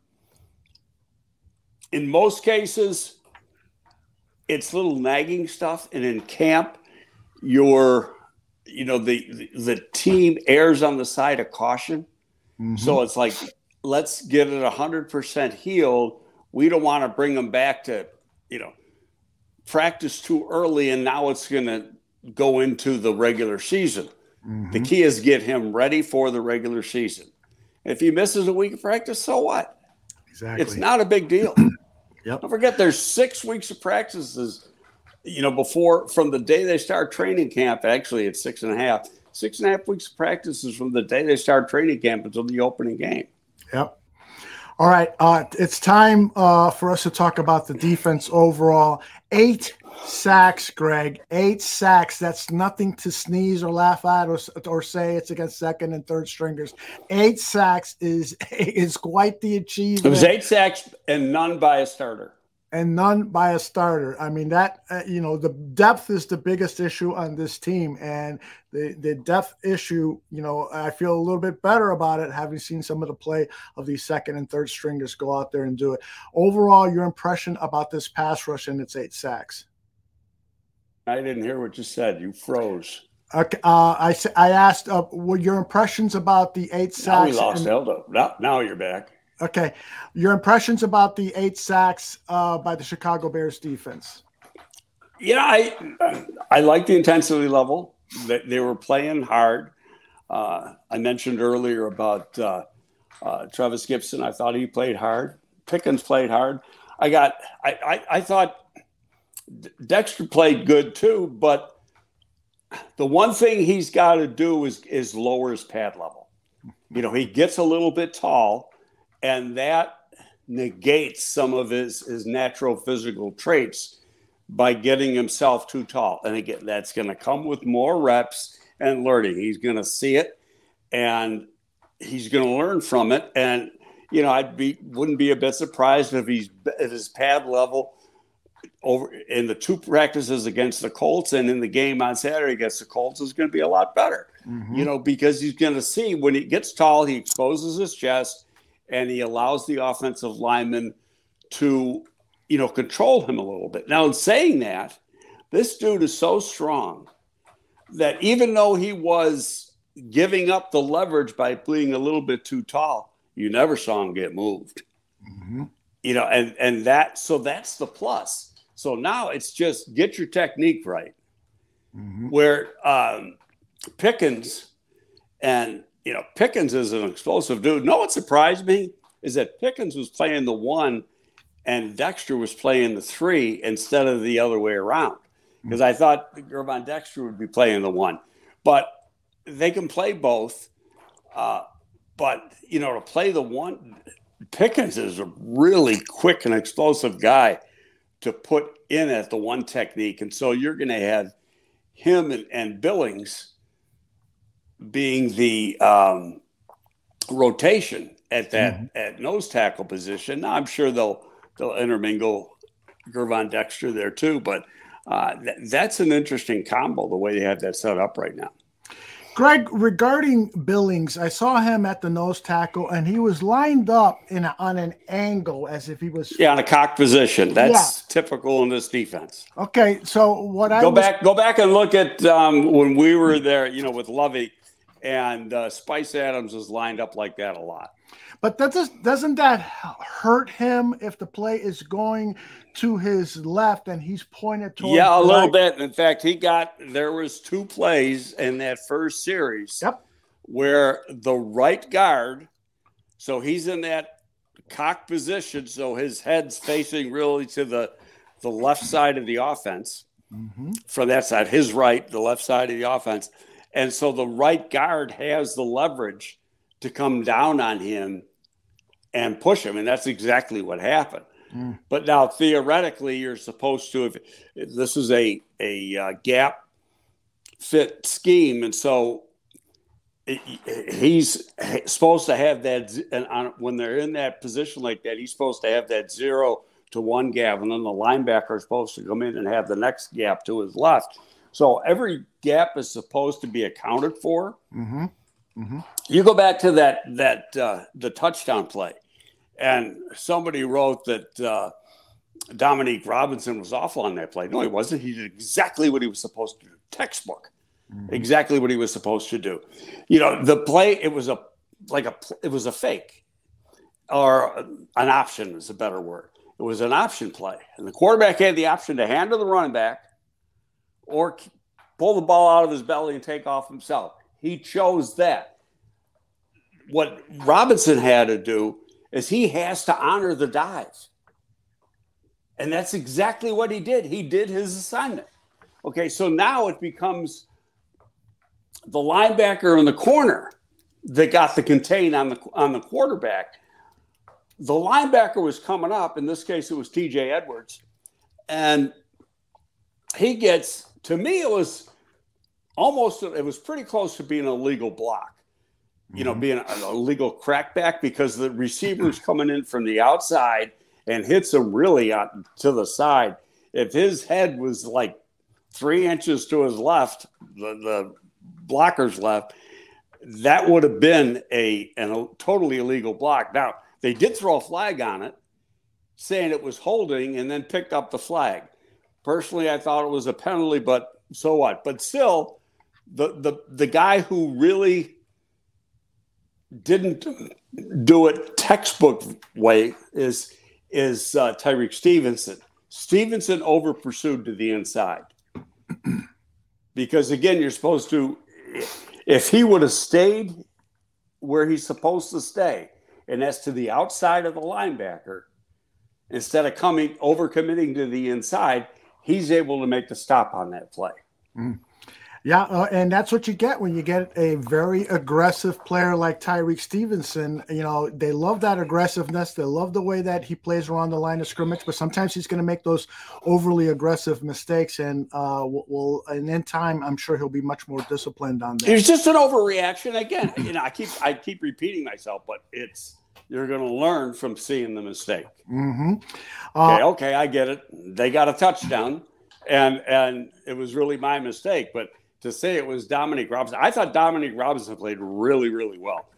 in most cases it's little nagging stuff, and in camp, your you know the the, team errs on the side of caution. Mm-hmm. So it's like let's get it hundred percent healed. We don't want to bring them back to you know practice too early, and now it's going to go into the regular season. Mm-hmm. The key is get him ready for the regular season. If he misses a week of practice, so what?
Exactly.
It's not a big deal.
Yep.
Don't forget, there's six weeks of practices. You know, before from the day they start training camp. Actually, it's six and a half. Six and a half weeks of practices from the day they start training camp until the opening game.
Yep. All right, uh, it's time uh, for us to talk about the defense overall. Eight sacks, Greg. Eight sacks. That's nothing to sneeze or laugh at or, or say it's against second and third stringers. Eight sacks is is quite the achievement.
It was eight sacks and none by a starter
and none by a starter. I mean that uh, you know the depth is the biggest issue on this team, and the the depth issue. You know I feel a little bit better about it having seen some of the play of these second and third stringers go out there and do it. Overall, your impression about this pass rush and its eight sacks.
I didn't hear what you said. You froze.
Okay, uh, I I asked uh, what your impressions about the eight sacks. Now
we lost and, Eldo. Now, now you're back.
Okay, your impressions about the eight sacks uh, by the Chicago Bears defense?
Yeah, I I like the intensity level. That they were playing hard. Uh, I mentioned earlier about uh, uh, Trevis Gipson. I thought he played hard. Pickens played hard. I got. I I, I thought Dexter played good too, but the one thing he's got to do is is lower his pad level. You know, he gets a little bit tall and that negates some of his his natural physical traits by getting himself too tall. And again, that's going to come with more reps and learning. He's going to see it, and he's going to learn from it. And you know, I'd be wouldn't be a bit surprised if he's at his pad level over in the two practices against the Colts and in the game on Saturday against the Colts is going to be a lot better.
Mhm.
You know, because he's going to see when he gets tall, he exposes his chest and he allows the offensive lineman to, you know, control him a little bit. Now, in saying that, this dude is so strong that even though he was giving up the leverage by being a little bit too tall, you never saw him get moved
Mhm.
you know, and and that so that's the plus. So now it's just get your technique right.
Mhm.
Where um, Pickens and you know Pickens is an explosive dude. No, what surprised me is that Pickens was playing the one, and Dexter was playing the three instead of the other way around. Because I thought Gervon Dexter would be playing the one, but they can play both. Uh, but you know, to play the one, Pickens is a really quick and explosive guy to put in at the one technique. And so you're going to have him and, and Billings being the um, rotation at that at nose tackle position. Now I'm sure they'll they'll intermingle Gervon Dexter there too, but uh, th- that's an interesting combo the way they have that set up right now.
Greg, regarding Billings, I saw him at the nose tackle, and he was lined up in a, on an angle as if he was.
Yeah, on a cock position. That's
Yeah.
typical in this defense.
Okay, so what I
go back go back and look at um, when we were there you know with Lovie and uh, spice adams was lined up like that a lot
but that does, doesn't that hurt him if the play is going to his left and he's pointed towards?
yeah a little
right?
bit in fact he got there was two plays in that first series
Yep.
where the right guard so he's in that cock position so his head's facing really to the the left side of the offense
Mhm.
from that side, his right, the left side of the offense. And so the right guard has the leverage to come down on him and push him. And that's exactly what happened.
Mm.
But now theoretically, you're supposed to, if, if this is a, a uh, gap fit scheme. And so it, he's supposed to have that, and on, when they're in that position like that, he's supposed to have that zero to one gap, and then the linebacker is supposed to come in and have the next gap to his left. So every gap is supposed to be accounted for.
Mhm.
You go back to that that uh, the touchdown play, and somebody wrote that uh, Dominique Robinson was awful on that play. No, he wasn't. He did exactly what he was supposed to do. Textbook, exactly what he was supposed to do. You know, the play it was a like a it was a fake, or an option is a better word. It was an option play, and the quarterback had the option to hand to the running back, or pull the ball out of his belly and take off himself. He chose that. What Robinson had to do is he has to honor the dive. And that's exactly what he did. He did his assignment. Okay, so now it becomes the linebacker in the corner that got the contain on the on the quarterback. The linebacker was coming up. In this case, it was T.J. Edwards, and he gets. To me, it was almost. It was pretty close to being a legal block. You know, mm-hmm. being a, legal crackback because the receiver's coming in from the outside and hits him really out to the side. If his head was like three inches to his left, the, the blocker's left, that would have been a, an, a totally illegal block. Now, they did throw a flag on it, saying it was holding, and then picked up the flag. Personally, I thought it was a penalty, but so what? But still, the the the guy who really didn't do it textbook way is is uh, Tyrique Stevenson. Stevenson over pursued to the inside because again, you're supposed to. If he would have stayed where he's supposed to stay, and that's to the outside of the linebacker, instead of coming over committing to the inside, he's able to make the stop on that play.
Yeah, uh, and that's what you get when you get a very aggressive player like Tyrique Stevenson. You know, they love that aggressiveness. They love the way that he plays around the line of scrimmage, but sometimes he's going to make those overly aggressive mistakes. And uh, will, and in time, I'm sure he'll be much more disciplined on that.
It's just an overreaction. Again, you know, I keep I keep repeating myself, but it's you're going to learn from seeing the mistake.
Mm-hmm.
okay, okay, I get it. They got a touchdown, and and it was really my mistake, but to say it was Dominique Robinson. I thought Dominique Robinson played really, really well.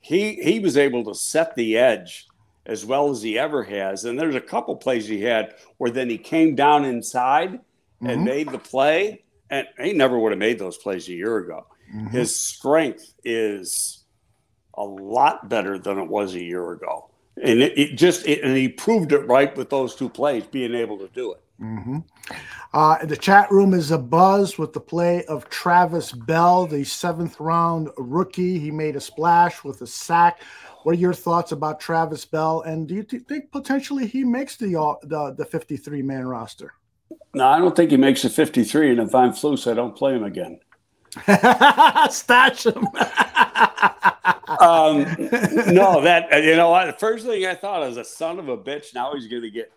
He he was able to set the edge as well as he ever has. And there's a couple plays he had where then he came down inside mm-hmm. and made the play. And he never would have made those plays a year ago. Mm-hmm. His strength is a lot better than it was a year ago. And it, it just it, and he proved it right with those two plays, being able to do it.
Mm-hmm. Uh, the chat room is a buzz with the play of Travis Bell, the seventh round rookie. He made a splash with a sack. What are your thoughts about Travis Bell? And do you th- think potentially he makes the uh, the, the 53 man roster?
No, I don't think he makes the 53. And if I'm Flus, I don't play him again.
Stash him.
um, no, that you know what? The first thing I thought was a son of a bitch. Now he's going to get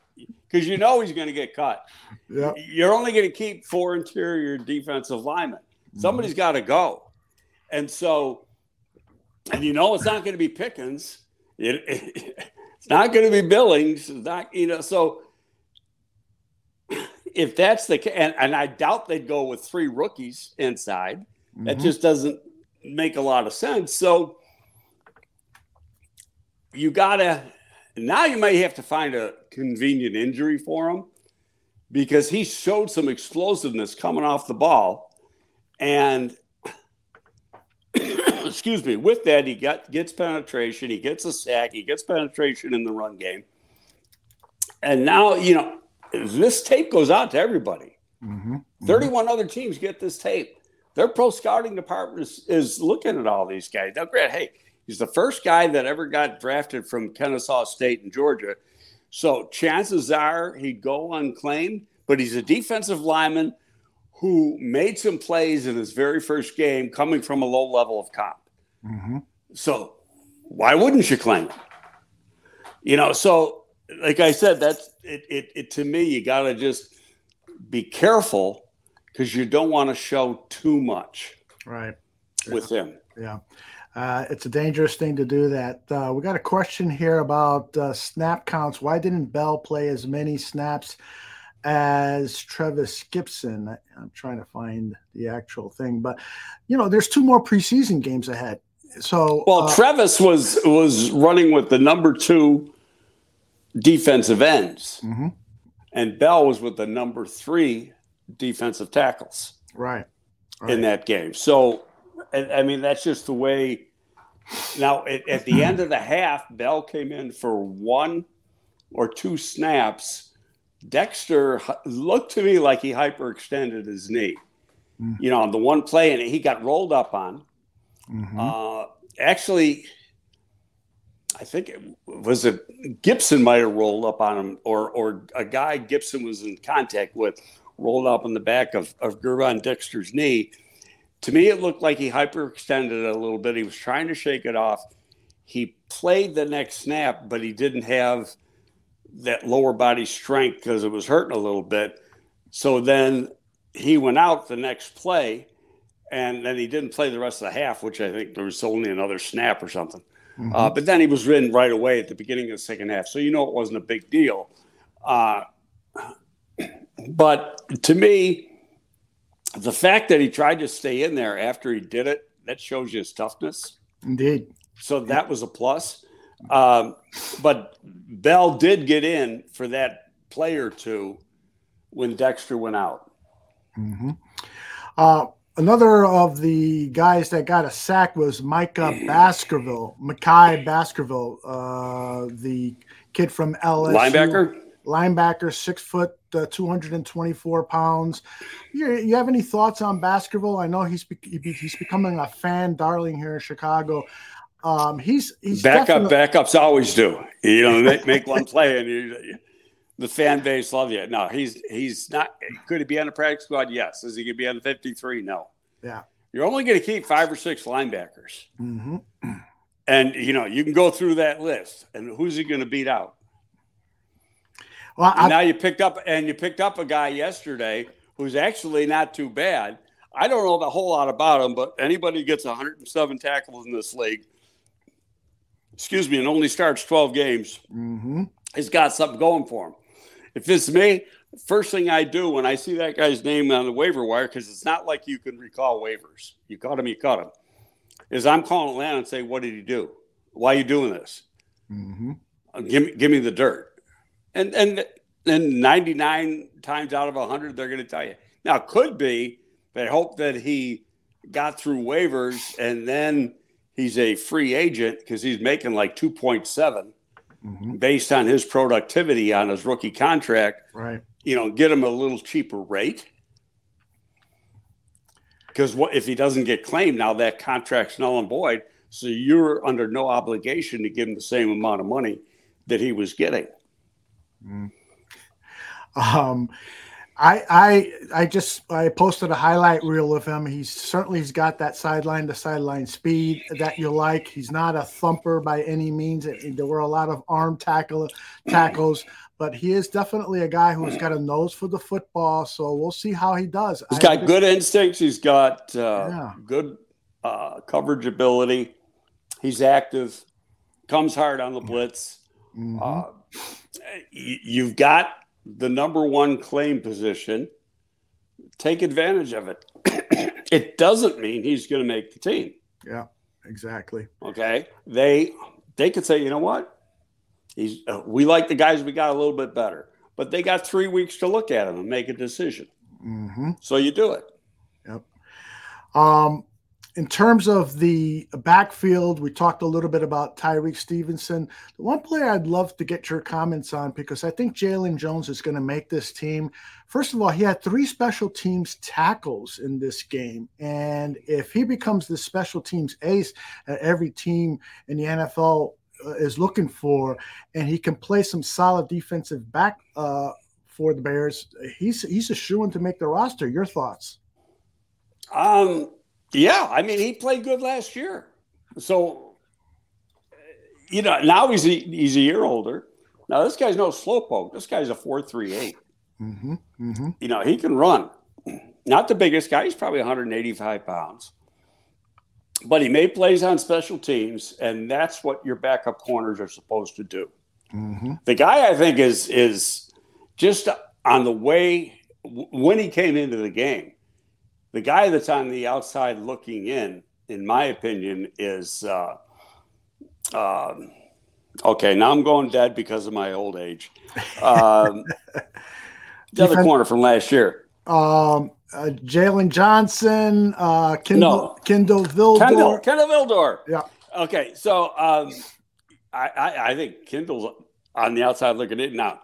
because you know he's going to get cut.
Yeah.
You're only going to keep four interior defensive linemen. Mm-hmm. Somebody's got to go. And so, and you know, it's not going to be Pickens. It, it, it's not going to be Billings. It's not, you know, so if that's the case, and, and I doubt they'd go with three rookies inside, mm-hmm. that just doesn't make a lot of sense. So you got to, now you may have to find a convenient injury for him because he showed some explosiveness coming off the ball. And excuse me, with that, he got gets penetration, he gets a sack, he gets penetration in the run game. And now, you know, this tape goes out to everybody. Mm-hmm. Mm-hmm. 31 other teams get this tape. Their pro scouting department is, is looking at all these guys. Now, Grant, hey, he's the first guy that ever got drafted from Kennesaw State in Georgia so chances are he'd go unclaimed, but he's a defensive lineman who made some plays in his very first game coming from a low level of comp. Mm-hmm. So why wouldn't you claim him? You know, so like I said, that's it, it, it to me, you got to just be careful because you don't want to show too much
right
with
yeah.
him.
Yeah. Uh, it's a dangerous thing to do that. Uh, we got a question here about uh, snap counts. Why didn't Bell play as many snaps as Trevis Gipson? I'm trying to find the actual thing, but you know, there's two more preseason games ahead. So,
well,
uh,
Trevis was was running with the number two defensive ends,
mm-hmm.
and Bell was with the number three defensive tackles.
Right. right.
In that game, so I mean, that's just the way now, at, at, the end of the half, Bell came in for one or two snaps. Dexter looked to me like he hyperextended his knee. Mm-hmm. You know, on the one play, and he got rolled up on. Mm-hmm. Uh, actually, I think it was a Gipson might have rolled up on him, or or a guy Gipson was in contact with rolled up on the back of, of Gervon Dexter's knee to me, it looked like he hyperextended it a little bit. He was trying to shake it off. He played the next snap, but he didn't have that lower body strength because it was hurting a little bit. So then he went out the next play, and then he didn't play the rest of the half, which I think there was only another snap or something. Mm-hmm. Uh, but then he was in right away at the beginning of the second half. So you know it wasn't a big deal. Uh, but to me, the fact that he tried to stay in there after he did it, that shows you his toughness.
Indeed.
So that was a plus. Um, but Bell did get in for that play or two when Dexter went out.
Mm-hmm. Uh, another of the guys that got a sack was Micah Baskerville, Makai Baskerville, uh, the kid from LSU.
Linebacker?
Linebacker, six foot, uh, 224 pounds. You, you have any thoughts on Baskerville? I know he's be, he's becoming a fan darling here in Chicago. Um, he's he's
backup. Backups always do. You know, make, make one play and you, the fan base love you. No, he's he's not. Could he be on the practice squad? Yes. Is he going to be on the 53? No.
Yeah.
You're only going to keep five or six linebackers.
hmm
And, you know, you can go through that list. And who's he going to beat out?
Well, I,
now you picked up and you picked up a guy yesterday who's actually not too bad. I don't know a whole lot about him, but anybody who gets 107 tackles in this league, excuse me, and only starts 12 games,
hmm
has got something going for him. If it's me, first thing I do when I see that guy's name on the waiver wire, because it's not like you can recall waivers. You caught him, you caught him. Is I'm calling Atlanta and say, what did he do? Why are you doing this?
hmm
Uh, give me give me the dirt and and and 99 times out of 100 they're going to tell you. Now could be they hope that he got through waivers and then he's a free agent because he's making like 2.7
hmm
based on his productivity on his rookie contract.
Right.
you know get him a little cheaper rate. Because what if he doesn't get claimed now that contract's null and void so you're under no obligation to give him the same amount of money that he was getting
Um, I I I just I posted a highlight reel of him. He's certainly he's got that sideline to sideline speed that you like. He's not a thumper by any means. There were a lot of arm tackle tackles, but he is definitely a guy who's got a nose for the football. So we'll see how he does.
He's got
think-
good instincts. He's got uh,
Yeah.
good uh, coverage ability. He's active. Comes hard on the blitz.
Mhm.
Uh, you've got the number one claim position. Take advantage of it. it doesn't mean he's going to make the team.
yeah, exactly.
Okay, they they could say, you know what, he's uh, we like the guys we got a little bit better, but they got three weeks to look at him and make a decision.
hmm
So you do it. Yep.
Um, in terms of the backfield, we talked a little bit about Tyrique Stevenson. The one player I'd love to get your comments on because I think Jaylon Jones is going to make this team. First of all, he had three special teams tackles in this game. And if he becomes the special teams ace that every team in the NFL uh, is looking for, and he can play some solid defensive back uh, for the Bears, he's, he's a shoe in to make the roster. Your thoughts?
Um, yeah, I mean, he played good last year. So, you know, now he's a, he's a year older. Now this guy's no slowpoke. This guy's a four three eight.
Mm-hmm. Mm-hmm.
You know, he can run. Not the biggest guy. He's probably 185 pounds. But he made plays on special teams, and that's what your backup corners are supposed to do.
Mm-hmm.
The guy I think is is just on the way w- when he came into the game. The guy that's on the outside looking in, in my opinion, is uh, um, okay. Now I'm going dead because of my old age. Um, the other corner from last year,
Um, uh, Jalen Johnson, uh, Kendall,
No.
Kindle Vildor.
Kendall, Kindle Vildor.
Yeah.
Okay, so um, I, I, I think Kendall's on the outside looking in. Now,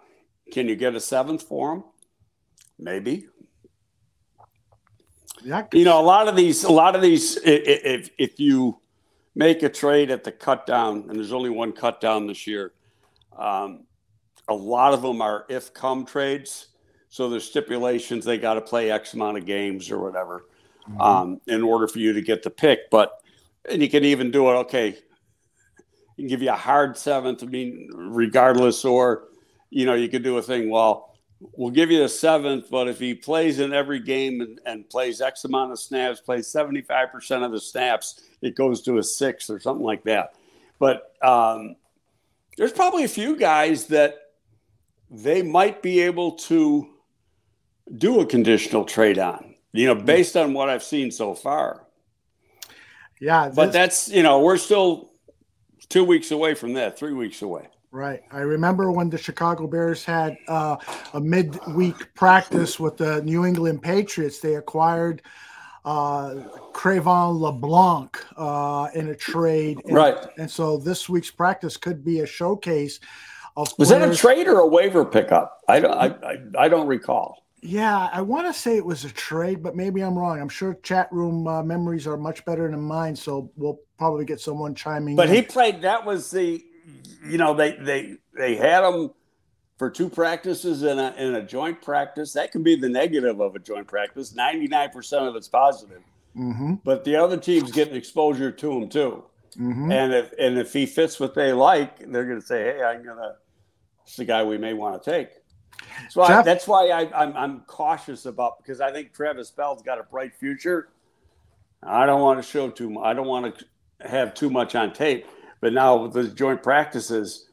can you get a seventh for him? Maybe. You know, a lot of these, a lot of these, if if you make a trade at the cut down, and there's only one cut down this year, um, a lot of them are if come trades. So there's stipulations they got to play X amount of games or whatever um, in order for you to get the pick. But and you can even do it. Okay, you can give you a hard seventh. I mean, regardless, or you know, you could do a thing. Well, we'll give you a seventh, but if he plays in every game and, and plays X amount of snaps, plays 75% of the snaps, it goes to a six or something like that. But um, there's probably a few guys that they might be able to do a conditional trade on, you know, based on what I've seen so far.
yeah.
But that's, you know, we're still two weeks away from that, three weeks away.
Right. I remember when the Chicago Bears had uh, a midweek practice with the New England Patriots. They acquired uh, Cre'Von LeBlanc uh, in a trade, and,
Right.
And so this week's practice could be a showcase of
Was that a trade or a waiver pickup? I don't, I, I, I don't recall.
Yeah, I want to say it was a trade, but maybe I'm wrong. I'm sure chat room uh, memories are much better than mine, so we'll probably get someone chiming.
But
in.
he played. That was the, you know, they they they had them for two practices in a in a joint practice. That can be the negative of a joint practice. Ninety nine percent of it's positive.
Mm-hmm.
but the other team's getting exposure to him too.
Mm-hmm.
And if and if he fits what they like, they're going to say, "Hey, I'm gonna. It's the guy we may want to take." So I, that's why I, I'm I'm cautious about because I think Travis Bell's got a bright future. I don't want to show too much. I don't want to have too much on tape. But now with the joint practices,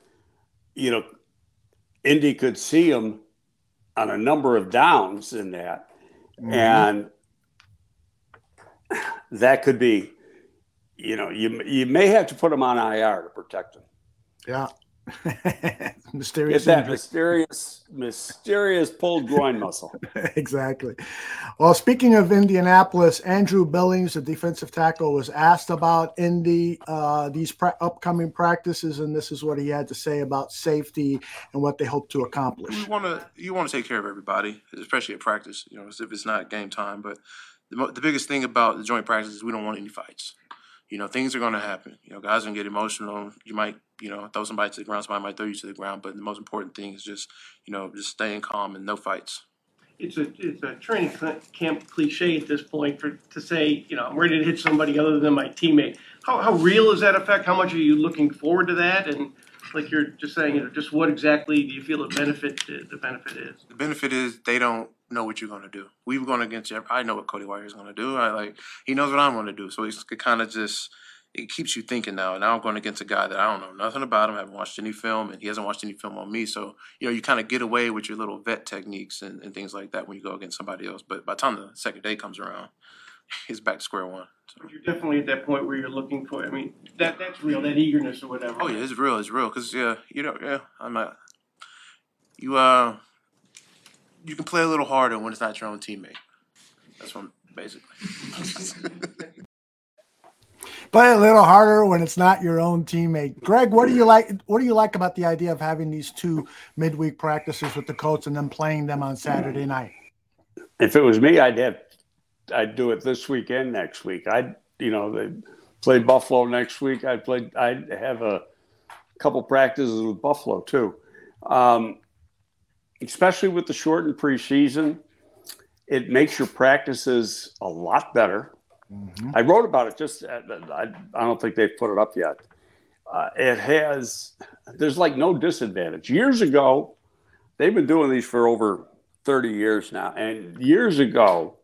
you know, Indy could see him on a number of downs in that,
Mm-hmm.
and that could be, you know, you you may have to put him on IR to protect him.
Yeah.
Get
Mysterious
that
injury.
mysterious, mysterious pulled groin muscle.
exactly. Well, speaking of Indianapolis, Andrew Billings, the defensive tackle, was asked about Indy uh, these pra- upcoming practices, and this is what he had to say about safety and what they hope to accomplish.
You want to you want to take care of everybody, especially at practice. You know, as if it's not game time. But the, mo- the biggest thing about the joint practice is we don't want any fights. You know, things are going to happen. You know, guys are going to get emotional. You might, you know, throw somebody to the ground. Somebody might throw you to the ground. But the most important thing is just, you know, just staying calm and no fights.
it's a it's a training cl- camp cliche at this point for to say you know I'm ready to hit somebody other than my teammate. How how real is that effect? How much are you looking forward to that? And like you're just saying, you know, just what exactly do you feel the benefit the benefit is?
The benefit is they don't know what you're going to do. We've gone against. I know what Cody Whitehair is going to do. I like he knows what I'm going to do. So it's kind of just it keeps you thinking now. Now I'm going against a guy that I don't know nothing about him. I haven't watched any film, and he hasn't watched any film on me. So you know you kind of get away with your little vet techniques and, and things like that when you go against somebody else. But by the time the second day comes around, he's back to square one. So.
You're definitely at that point where you're looking for. I mean, that that's real. That eagerness or whatever.
Oh yeah, it's real. It's real. Cause yeah, you know, yeah, I'm not. You uh, you can play a little harder when it's not your own teammate. That's what I'm basically.
Play a little harder when it's not your own teammate. Greg, what do you like? What do you like about the idea of having these two midweek practices with the Colts and then playing them on Saturday night?
If it was me, I'd have, I'd do it this weekend, next week. I'd, you know, they play Buffalo next week. I'd play. I'd have a couple practices with Buffalo too, um, especially with the shortened preseason. It makes your practices a lot better. I wrote about it just, uh, I, I don't think they've put it up yet. Uh, it has, there's like no disadvantage. Years ago, they've been doing these for over 30 years now. And years ago,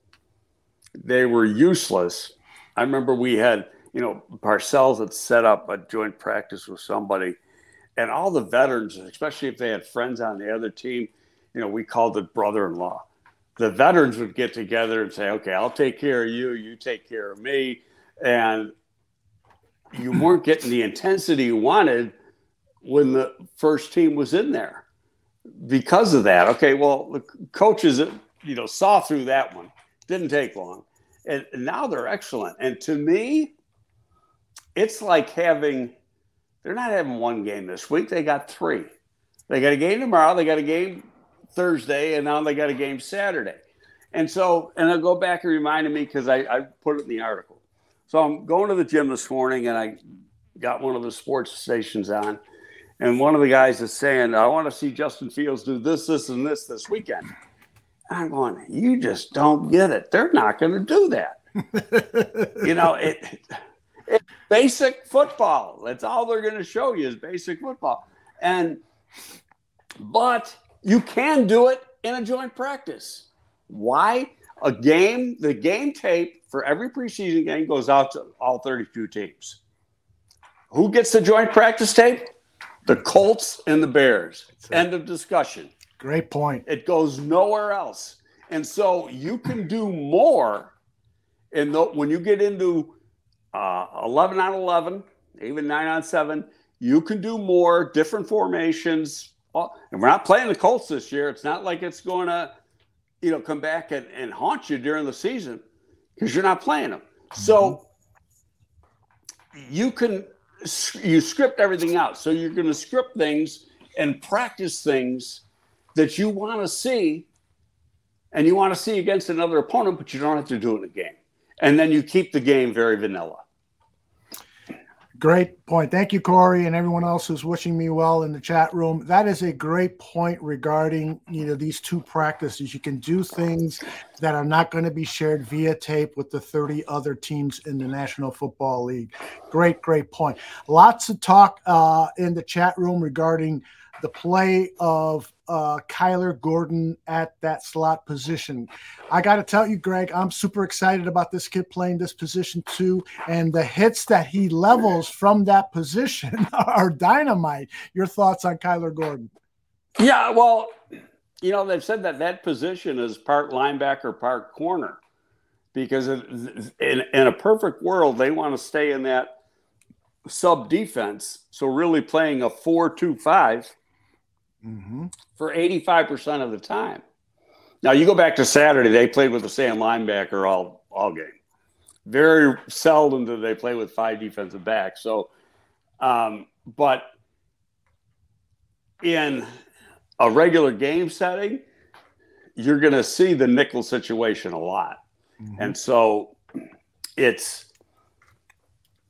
they were useless. I remember we had, you know, Parcells had set up a joint practice with somebody, and all the veterans, especially if they had friends on the other team, you know, we called it brother in law the veterans would get together and say, okay, I'll take care of you, you take care of me. And you weren't getting the intensity you wanted when the first team was in there because of that. Okay, well, the coaches, you know, saw through that one. Didn't take long. And now they're excellent. And to me, it's like having, they're not having one game this week, they got three. They got a game tomorrow, they got a game Thursday, and now they got a game Saturday. And so, and I'll go back and reminded me because I, I put it in the article. So I'm going to the gym this morning and I got one of the sports stations on. And one of the guys is saying, I want to see Justin Fields do this, this, and this this weekend. I'm going, you just don't get it. They're not going to do that. you know, it, it's basic football. That's all they're going to show you is basic football. And, but you can do it in a joint practice. Why? A game, the game tape for every preseason game goes out to all 32 teams. Who gets the joint practice tape? The Colts and the Bears. End of discussion.
Great point.
It goes nowhere else. And so you can do more in the, when you get into uh, 11 on 11, even 9 on 7, you can do more different formations. And we're not playing the Colts this year. It's not like it's going to, you know, come back and, and haunt you during the season because you're not playing them. So mm-hmm. you can you script everything out. So you're going to script things and practice things that you want to see and you want to see against another opponent, but you don't have to do it in a game. And then you keep the game very vanilla.
Great point. Thank you, Corey, and everyone else who's wishing me well in the chat room. That is a great point regarding you know these two practices. You can do things that are not going to be shared via tape with the 30 other teams in the National Football League. Great, great point. Lots of talk uh, in the chat room regarding the play of uh, Kyler Gordon at that slot position. I got to tell you, Greg, I'm super excited about this kid playing this position too. And the hits that he levels from that position are dynamite. Your thoughts on Kyler Gordon?
Yeah, well, you know, they've said that that position is part linebacker, part corner because in, in a perfect world, they want to stay in that sub defense. So, really playing a 4 2 5
mm-hmm.
for 85% of the time. Now, you go back to Saturday, they played with the same linebacker all, all game. Very seldom do they play with five defensive backs. So, um, but in a regular game setting, you're going to see the nickel situation a lot. Mm-hmm. And so it's,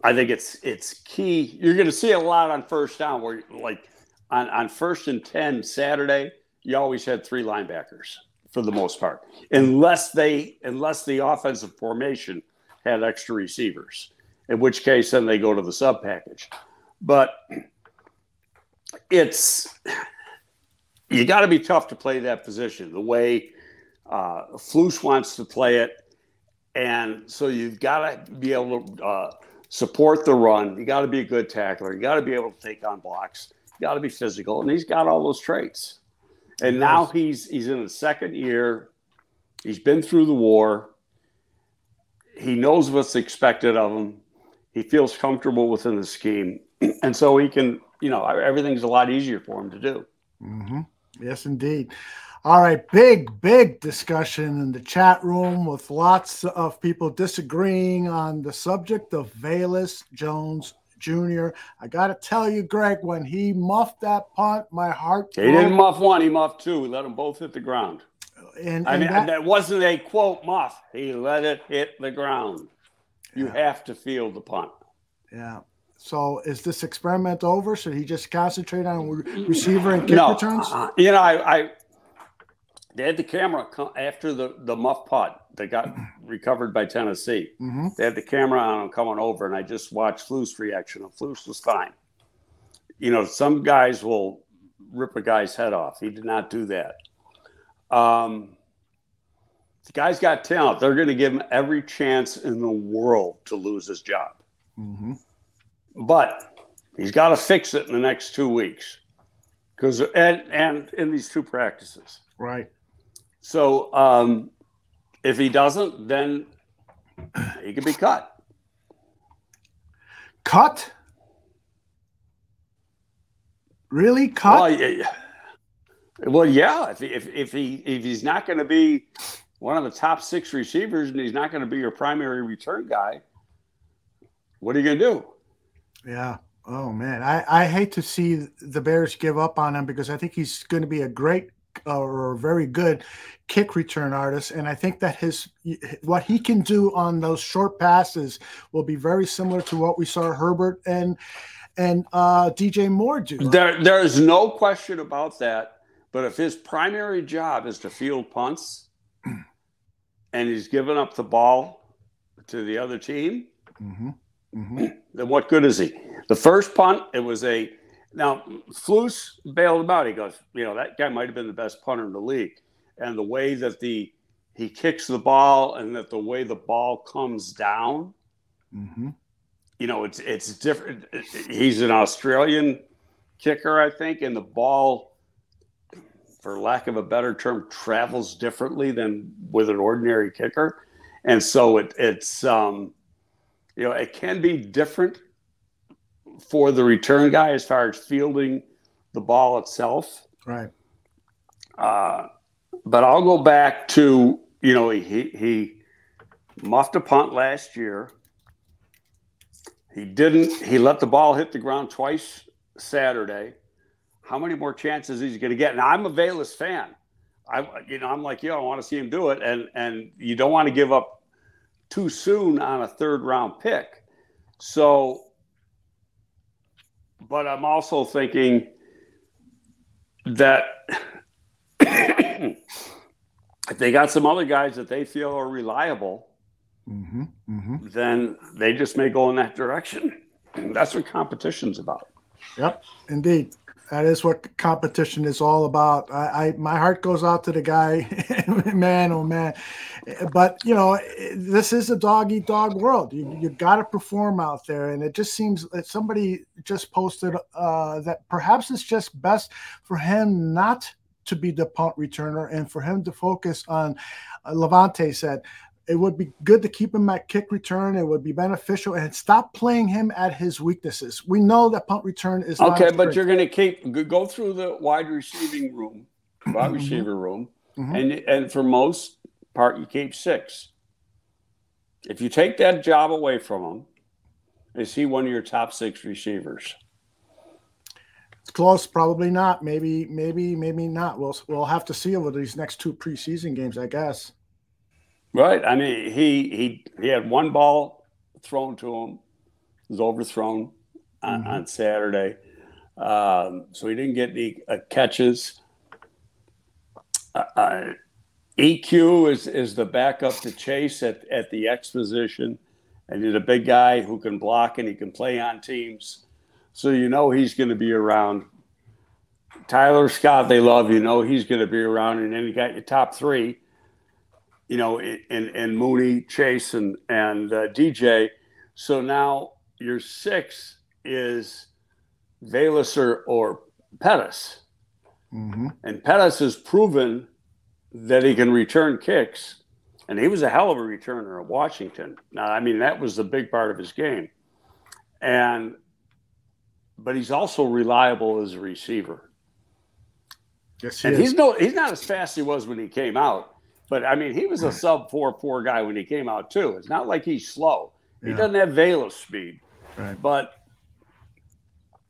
I think it's it's key. You're going to see a lot on first down where like on, on first and 10 Saturday, you always had three linebackers for the most part, unless they unless the offensive formation had extra receivers, in which case then they go to the sub package. But it's you got to be tough to play that position the way uh, Flus wants to play it, and so you've got to be able to uh, support the run. You got to be a good tackler. You got to be able to take on blocks got to be physical, and he's got all those traits. And now he's he's in the second year. He's been through the war. He knows what's expected of him. He feels comfortable within the scheme, and so he can, you know, everything's a lot easier for him to do.
Mm-hmm. Yes, indeed. All right, big, big discussion in the chat room with lots of people disagreeing on the subject of Velus Jones Jr. I got to tell you, Greg, when he muffed that punt, my heart.
He didn't muff one, he muffed two. He let them both hit the ground.
And, and
I mean,
that,
that wasn't a quote muff. He let it hit the ground. You
Yeah.
have to feel the punt.
yeah. So is this experiment over? Should he just concentrate on re- receiver and kick
no,
returns?
uh, you know, I, I they had the camera come after the the muff punt that got recovered by Tennessee.
hmm
They had the camera on him coming over, and I just watched Flus' reaction. And Flus was fine. You know, some guys will rip a guy's head off. He did not do that. Um, the guy's got talent. They're going to give him every chance in the world to lose his job.
hmm
But he's got to fix it in the next two weeks, because and and in these two practices.
Right.
So um, if he doesn't, then he could be cut.
Cut. Really cut?
Well, yeah, well, yeah. If if if he if he's not going to be one of the top six receivers and he's not going to be your primary return guy, what are you going to do?
Yeah. Oh man, I, I hate to see the Bears give up on him because I think he's going to be a great or a very good kick return artist, and I think that his what he can do on those short passes will be very similar to what we saw Herbert and and uh, DJ Moore do.
There, there is no question about that. But if his primary job is to field punts, and he's giving up the ball to the other team,
hmm hmm
then what good is he? The first punt, it was a now Flus bailed him out. He goes, you know, that guy might have been the best punter in the league, and the way that the he kicks the ball and that the way the ball comes down,
hmm
you know, it's it's different. He's an Australian kicker, I think, and the ball, for lack of a better term, travels differently than with an ordinary kicker, and so it it's um, you know, it can be different for the return guy as far as fielding the ball itself.
Right.
Uh, but I'll go back to you know he he muffed a punt last year. He didn't. He let the ball hit the ground twice Saturday. How many more chances is he going to get? Now I'm a Velus fan. I you know I'm like you. I want to see him do it, and and you don't want to give up too soon on a third round pick. So but I'm also thinking that if they got some other guys that they feel are reliable,
Mm-hmm. Mm-hmm.
then they just may go in that direction. That's what competition's about.
Yep, indeed. That is what competition is all about. I, I my heart goes out to the guy, man, oh man. But you know, this is a dog eat dog world. You you got to perform out there, and it just seems that somebody just posted uh, that perhaps it's just best for him not to be the punt returner and for him to focus on. Uh, Levante said it would be good to keep him at kick return. It would be beneficial and stop playing him at his weaknesses. We know that punt return is
Okay, but you're going to keep go- through the wide receiving room, wide receiver room,
Mhm.
and and for most part you keep six. If you take that job away from him, is he one of your top six receivers?
It's close, probably not. Maybe, maybe, maybe not. We'll we'll have to see over these next two preseason games, I guess.
Right. I mean, he he he had one ball thrown to him, was overthrown on,
Mhm.
on Saturday, um, so he didn't get any uh, catches. Uh, uh, EQ is is the backup to Chase at at the X position, and he's a big guy who can block and he can play on teams, so you know he's going to be around. Tyler Scott, they love you know he's going to be around, and then you got your top three you know, and and Mooney, Chase, and and uh, DJ. So now your six is Velus or, or Pettis,
Mm-hmm.
and Pettis has proven that he can return kicks, and he was a hell of a returner at Washington. Now, I mean, that was the big part of his game, and but he's also reliable as a receiver.
Yes, he
And
is.
he's no he's not as fast as he was when he came out. But I mean, he was a sub four four guy when he came out too. It's not like he's slow. He
Yeah.
doesn't have Velus speed,
Right.
but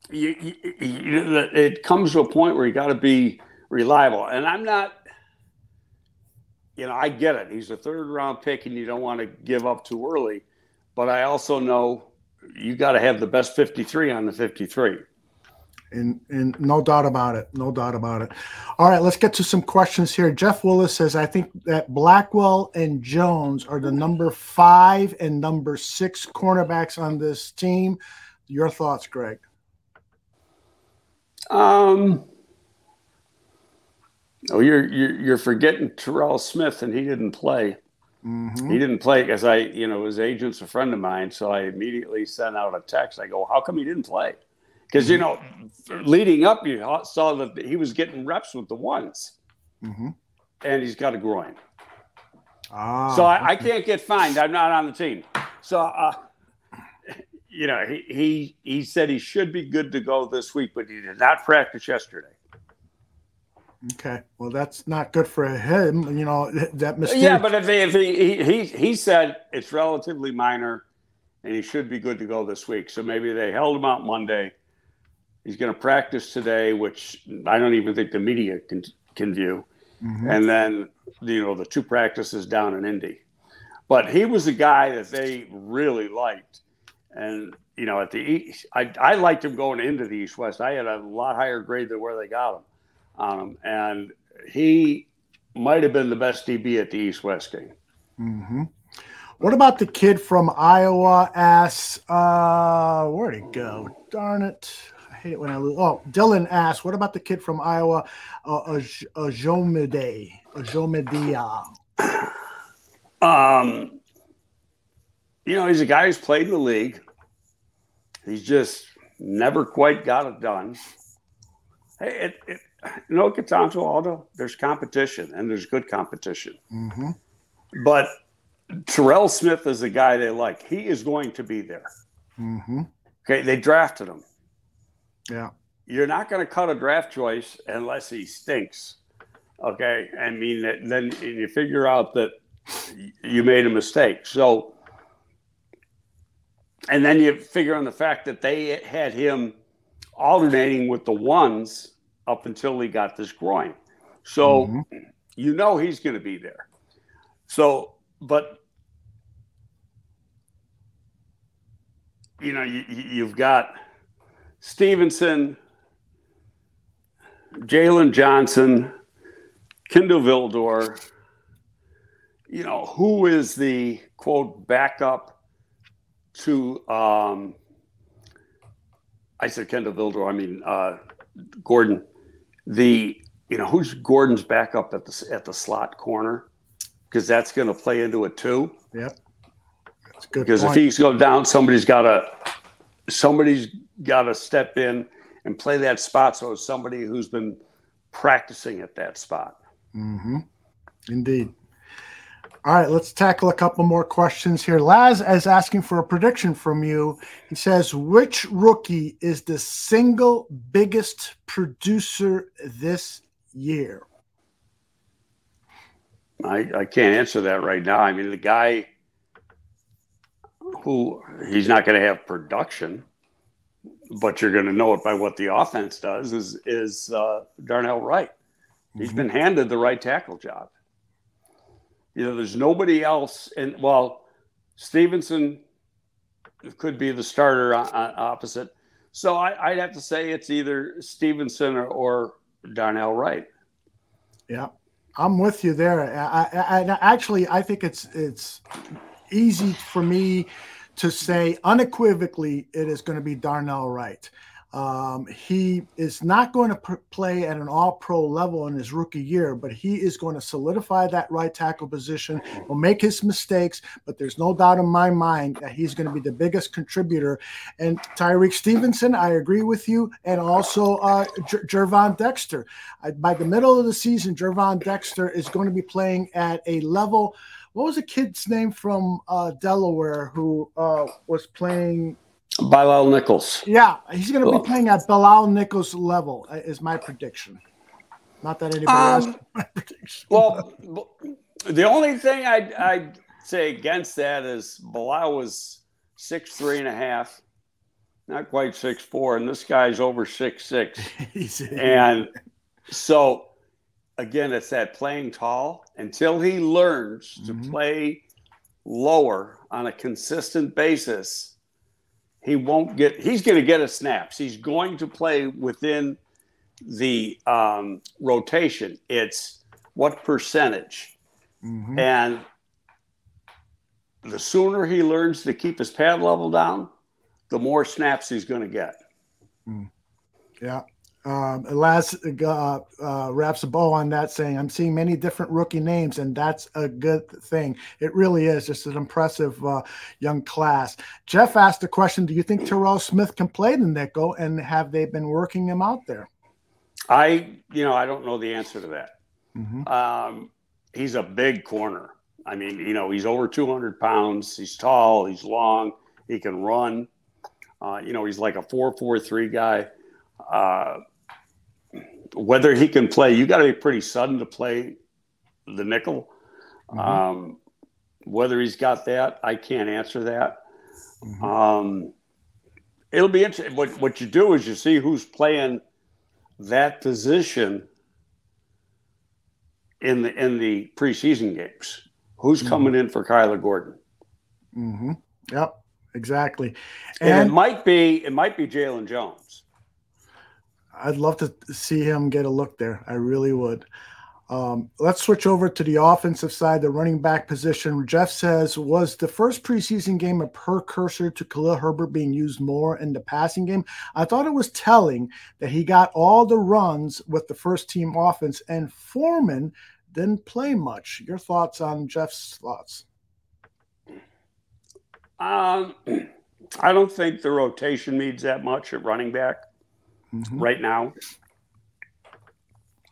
you, you, you, it comes to a point where you got to be reliable. And I'm not, you know, I get it. He's a third round pick, and you don't want to give up too early. But I also know you got to have the best 53 on the 53.
And, and no doubt about it. No doubt about it. All right, let's get to some questions here. Jeff Willis says, I think that Blackwell and Jones are the number five and number six cornerbacks on this team. Your thoughts, Greg?
Um, oh, you're, you're you're forgetting Terrell Smith, and he didn't play.
Mm-hmm.
He didn't play because I, you know, his agent's a friend of mine, so I immediately sent out a text. I go, "How come he didn't play?" Because you know, leading up, you saw that he was getting reps with the ones,
Mm-hmm.
and he's got a groin.
Ah,
so I, I can't get fined. I'm not on the team. So, uh, you know, he, he he said he should be good to go this week, but he did not practice yesterday.
Okay. Well, that's not good for him. You know, that mistake.
Yeah, but if, he, if he, he he he said it's relatively minor, and he should be good to go this week. So maybe they held him out Monday. He's going to practice today, which I don't even think the media can can view.
Mhm.
And then you know the two practices down in Indy. But he was a guy that they really liked, and you know at the East, I I liked him going into the East West. I had a lot higher grade than where they got him on him, and he might have been the best DB at the East West game.
hmm What about the kid from Iowa? Asks, uh, where'd he go? Darn it. I hate it when I lose. Oh, Dylan asks, what about the kid from Iowa, uh, Aj- Ajomide? Ojemudia.
Um, you know, he's a guy who's played in the league. He's just never quite got it done. Hey, it, it, you know, it gets down to Aldo. There's competition, and there's good competition.
Mm-hmm.
But Terrell Smith is a guy they like. He is going to be there.
Mm-hmm.
Okay, they drafted him.
Yeah.
You're not going to cut a draft choice unless he stinks. Okay, I mean, then you figure out that you made a mistake. So, and then you figure on the fact that they had him alternating with the ones up until he got this groin. So,
Mhm.
you know he's going to be there. So, but you know, you- you've got Stevenson, Jalen Johnson, Kindle Vildor. You know, who is the quote backup to um I said Kindle Vildor, I mean uh Gordon. The you know, who's Gordon's backup at the at the slot corner? Because that's going to play into it too.
Yep. That's good.
Because if
point.
he's go down, somebody's got to somebody's got to step in and play that spot. So it's somebody who's been practicing at that spot.
Mm-hmm. Indeed. All right, let's tackle a couple more questions here. Laz is asking for a prediction from you. He says, which rookie is the single biggest producer this year?
I, I can't answer that right now. I mean, the guy who he's not going to have production, but you're going to know it by what the offense does is is uh, Darnell Wright. He's mm-hmm. been handed the right tackle job. You know, there's nobody else, and well, Stevenson could be the starter on, on opposite. So I, I'd have to say it's either Stevenson or, or Darnell Wright.
Yeah, I'm with you there. I, I, I actually I think it's it's easy for me to say unequivocally it is going to be Darnell Wright. Um, he is not going to pr- play at an all pro level in his rookie year, but he is going to solidify that right tackle position. Will make his mistakes, but there's no doubt in my mind that he's going to be the biggest contributor. And Tyrique Stevenson, I agree with you, and also uh, Gervon Dexter. I, by the middle of the season, Gervon Dexter is going to be playing at a level. What was the kid's name from uh, Delaware who uh, was playing?
Bilal Nichols.
Yeah, he's going to be playing at Bilal Nichols level. uh, Is my prediction. Not that anybody
Um,
else. My prediction.
Well, the only thing I'd, I'd say against that is Bilal was six three and a half, not quite six four, and this guy's over six six. And so, again, it's that playing tall until he learns to
Mhm.
play lower on a consistent basis. He won't get. He's going to get his snaps. He's going to play within the um, rotation. It's what percentage,
Mhm.
and the sooner he learns to keep his pad level down, the more snaps he's going to get.
Yeah. Um, last uh, uh, wraps a bow on that, saying, "I'm seeing many different rookie names, and that's a good thing. It really is just an impressive uh, young class." Jeff asked the question: Do you think Terrell Smith can play the nickel, and have they been working him out there?
I, you know, I don't know the answer to that.
Mhm.
Um, he's a big corner. I mean, you know, he's over 200 pounds. He's tall. He's long. He can run. Uh, you know, he's like a 4-4-3 guy. Whether he can play, you got to be pretty sudden to play the nickel.
Mhm.
Um, whether he's got that, I can't answer that.
Mhm.
Um, it'll be interesting. What what you do is you see who's playing that position in the in the preseason games. Who's
Mhm.
coming in for Kyler Gordon?
hmm Yep, exactly.
And,
And
it might be it might be Jaylon Jones.
I'd love to see him get a look there. I really would. Um, let's switch over to the offensive side, the running back position. Jeff says, was the first preseason game a precursor to Khalil Herbert being used more in the passing game? I thought it was telling that he got all the runs with the first team offense, and Foreman didn't play much. Your thoughts on Jeff's thoughts?
Um, I don't think the rotation needs that much at running back
Mhm.
right now.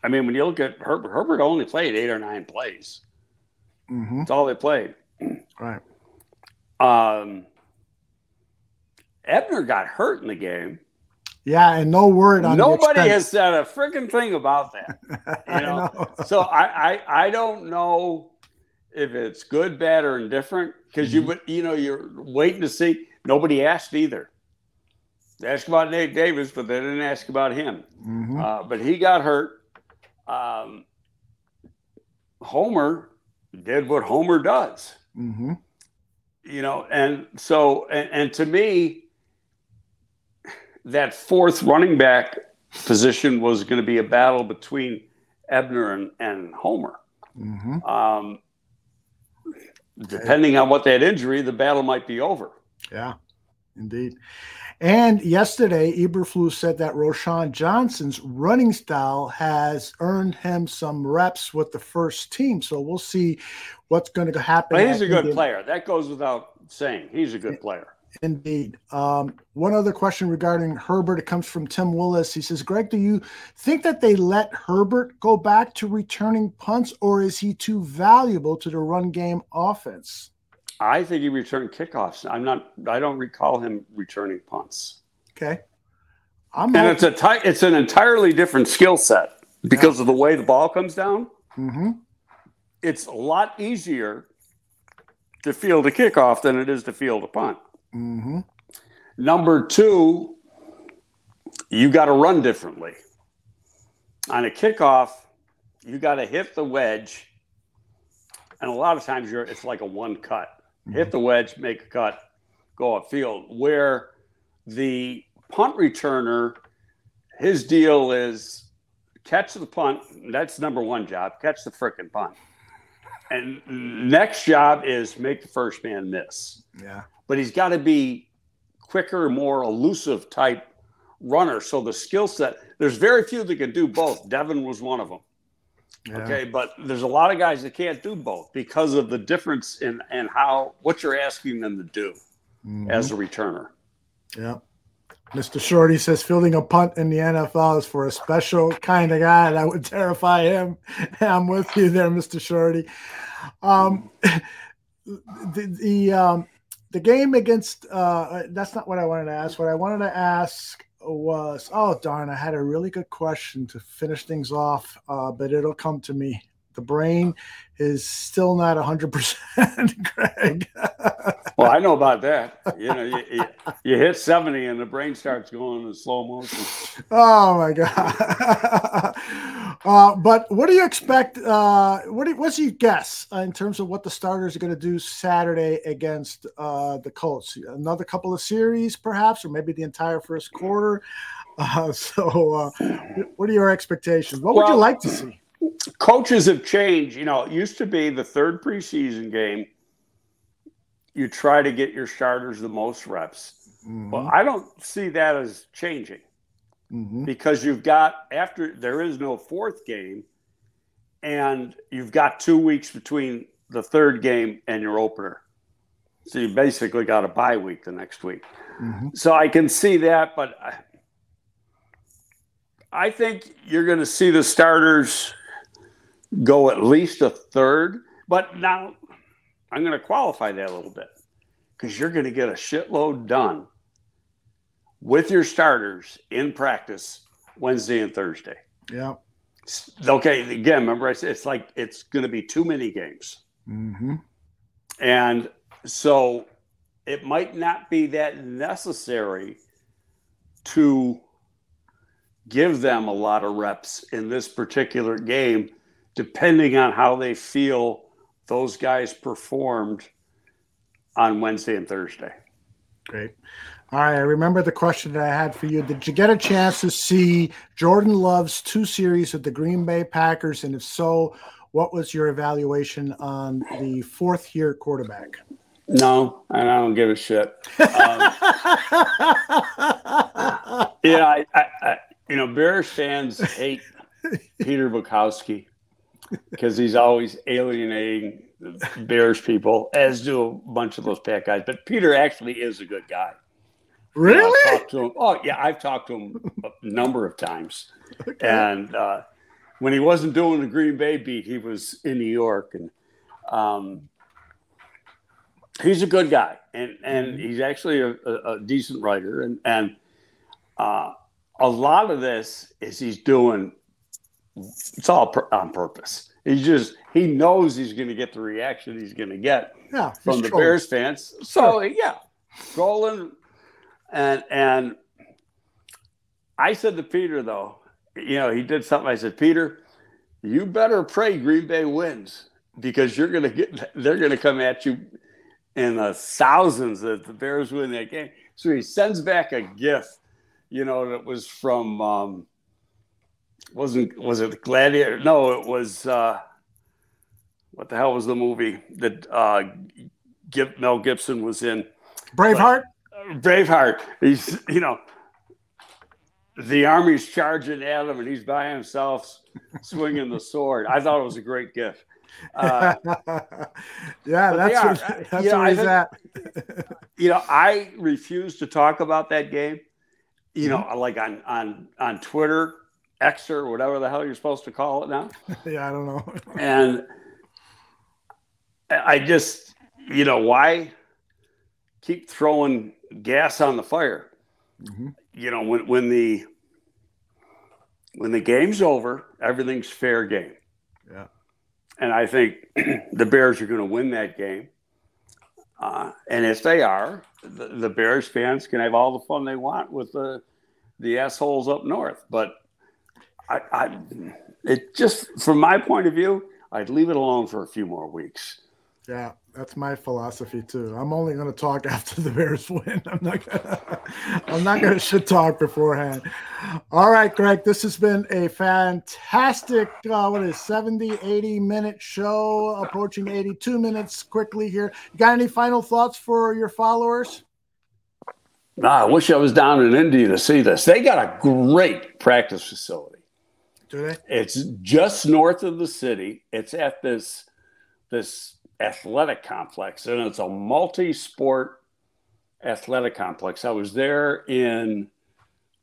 I mean, when you look at Herbert, Herbert only played eight or nine plays.
Mhm.
That's all they played.
Right.
Um, Ebner got hurt in the game.
Yeah, and no word on
Nobody has said a freaking thing about that. You know.
know.
So I, I I don't know if it's good, bad, or indifferent because you would you know you're waiting to see. Nobody asked either. They asked about Nate Davis, but they didn't ask about him.
Mhm.
Uh, but he got hurt. Um, Homer did what Homer does
Mhm.
you know and so and, and to me that fourth running back position was going to be a battle between Ebner and, and Homer.
Mm-hmm.
Um, depending on what that injury, the battle might be over.
Yeah, indeed. And yesterday, Eberflus said that Roschon Johnson's running style has earned him some reps with the first team. So we'll see what's going to happen.
But he's a good player. That goes without saying. He's a good player.
Indeed. Um, one other question regarding Herbert. It comes from Tim Willis. He says, Greg, do you think that they let Herbert go back to returning punts, or is he too valuable to the run game offense?
I think he returned kickoffs. I'm not. I don't recall him returning punts.
Okay. I'm
And it's a ti- it's an entirely different skill set because of the way the ball comes down.
hmm
It's a lot easier to field a kickoff than it is to field a punt.
hmm
Number two, you got to run differently. On a kickoff, you got to hit the wedge, and a lot of times you're it's like a one cut. Hit mm-hmm. the wedge, make a cut, go upfield. Where the punt returner, his deal is catch the punt. That's number one job. Catch the frickin' punt. And next job is make the first man miss
Yeah.
but he's got to be quicker, more elusive type runner. So the skill set, there's very few that can do both. Devin was one of them.
Yeah.
Okay, but there's a lot of guys that can't do both because of the difference in and how what you're asking them to do
Mhm.
as a returner.
Yeah. Mr. Shorty says fielding a punt in the NFL is for a special kind of guy that would terrify him. I'm with you there, Mr. Shorty. Um, the the, um, the game against uh, that's not what I wanted to ask. What I wanted to ask was oh darn, I had a really good question to finish things off, uh, but it'll come to me. The brain is still not 100%, Greg.
Well, I know about that. You know, you, you, you hit 70 and the brain starts going in slow motion.
Oh my god! uh, but what do you expect? Uh, what do, what's your guess uh, in terms of what the starters are going to do Saturday against uh, the Colts? Another couple of series, perhaps, or maybe the entire first quarter. Uh, so, uh, what are your expectations? What would you like to see?
Coaches have changed. You know, it used to be the third preseason game, you try to get your starters the most reps. Well, I don't see that as changing
Mhm.
because you've got, after there is no fourth game, and you've got two weeks between the third game and your opener. So you basically got a bye week the next week.
Mhm.
So I can see that, but I, I think you're going to see the starters go at least a third. But now I'm going to qualify that a little bit because you're going to get a shitload done with your starters in practice Wednesday and Thursday.
Yeah.
Okay, again, remember I said it's like it's going to be too many games.
Mm-hmm.
And so it might not be that necessary to give them a lot of reps in this particular game, depending on how they feel those guys performed on Wednesday and Thursday.
Great. All right. I remember the question that I had for you. Did you get a chance to see Jordan Love's two series with the Green Bay Packers? And if so, what was your evaluation on the fourth year quarterback?
No, and I don't give a shit. Um, yeah, I, I, I, you know, Bears fans hate Peter Bukowski because he's always alienating the Bears people, as do a bunch of those Pack guys. But Peter actually is a good guy. You know,
really?
to him. Oh yeah, I've talked to him a number of times. And uh, when he wasn't doing the Green Bay beat, he was in New York, and um, he's a good guy, and and he's actually a, a, a decent writer, and and uh, a lot of this is he's doing. It's all on purpose. He just he knows he's going to get the reaction he's going to get
Yeah.
from the
trolling.
Bears fans. So yeah, trolling, and and I said to Peter though, you know, he did something. I said, Peter, you better pray Green Bay wins because you're gonna get they're gonna come at you in the thousands if the Bears win that game. So he sends back a gift you know, that was from um, wasn't was it Gladiator? No, it was uh, what the hell was the movie that uh, Mel Gibson was in?
Braveheart.
But, uh, Braveheart. He's you know the army's charging at him and he's by himself swinging the sword. I thought it was a great gift. Uh,
yeah, that's what, that's you know, where he's at.
you know, I refuse to talk about that game. You know, mm-hmm. like on on on Twitter, X or whatever the hell you're supposed to call it now.
yeah, I don't know.
and I just, you know, why keep throwing gas on the fire? Mm-hmm. You know, when when the when the game's over, everything's fair game.
Yeah.
And I think the Bears are going to win that game. Uh, and if they are, the, the, Bears fans can have all the fun they want with the the assholes up north. But I, I, it just from my point of view, I'd leave it alone for a few more weeks.
Yeah, that's my philosophy too. I'm only going to talk after the Bears win. I'm not gonna, I'm not going to shit talk beforehand. All right, Greg, this has been a fantastic, uh, what is 70, 80 minute show, approaching 82 minutes quickly here. You got any final thoughts for your followers?
Nah, I wish I was down in Indy to see this. They got a great practice facility.
Do they?
It's just north of the city. It's at this this athletic complex, and it's a multi-sport athletic complex. I was there in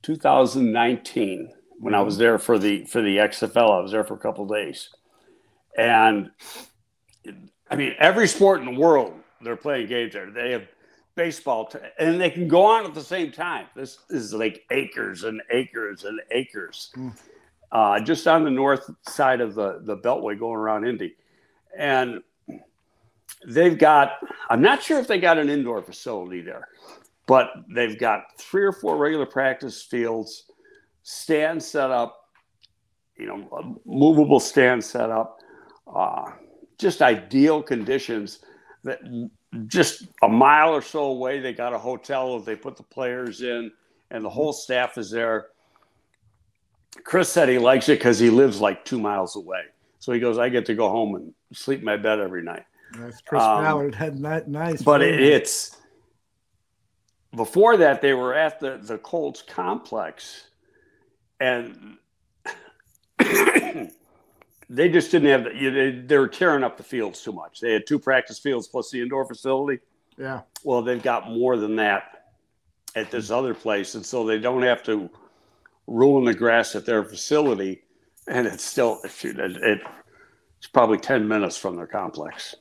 2019 when I was there for the for the XFL. I was there for a couple days, and I mean every sport in the world they're playing games there. They have baseball, t- and they can go on at the same time. This is like acres and acres and acres, mm. Uh, just on the north side of the the Beltway, going around Indy, and they've got, I'm not sure if they got an indoor facility there, but they've got three or four regular practice fields, stand set up, you know, movable stand set up, uh, just ideal conditions that just a mile or so away, they got a hotel that they put the players in, and the whole staff is there. Chris said he likes it because he lives like two miles away. So he goes, I get to go home and sleep in my bed every night.
That's Chris um, Ballard had that nice.
But it, it's before that they were at the the Colts complex, and they just didn't have the, they, they were tearing up the fields too much. They had two practice fields plus the indoor facility.
Yeah.
Well, they've got more than that at this other place, and so they don't have to ruin the grass at their facility. And it's still it, it, it's probably ten minutes from their complex.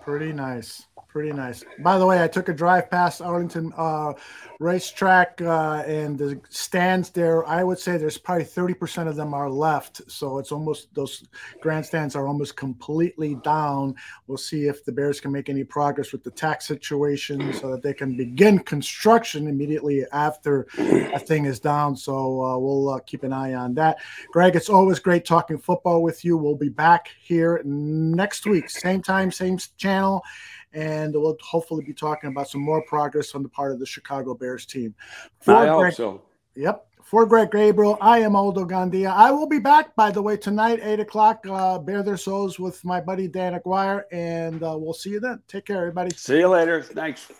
Pretty nice. Pretty nice. By the way, I took a drive past Arlington uh, racetrack uh, and the stands there. I would say there's probably 30% of them are left. So it's almost those grandstands are almost completely down. We'll see if the Bears can make any progress with the tax situation so that they can begin construction immediately after a thing is down. So uh, we'll uh, keep an eye on that. Greg, it's always great talking football with you. We'll be back here next week, same time, same channel and we'll hopefully be talking about some more progress on the part of the Chicago Bears team.
For I Greg, hope so.
Yep. For Greg Gabriel, I am Aldo Gandia. I will be back, by the way, tonight, 8 o'clock, uh, Bear Their Souls with my buddy Dan Aguirre, and uh, we'll see you then. Take care, everybody.
See you later. Thanks.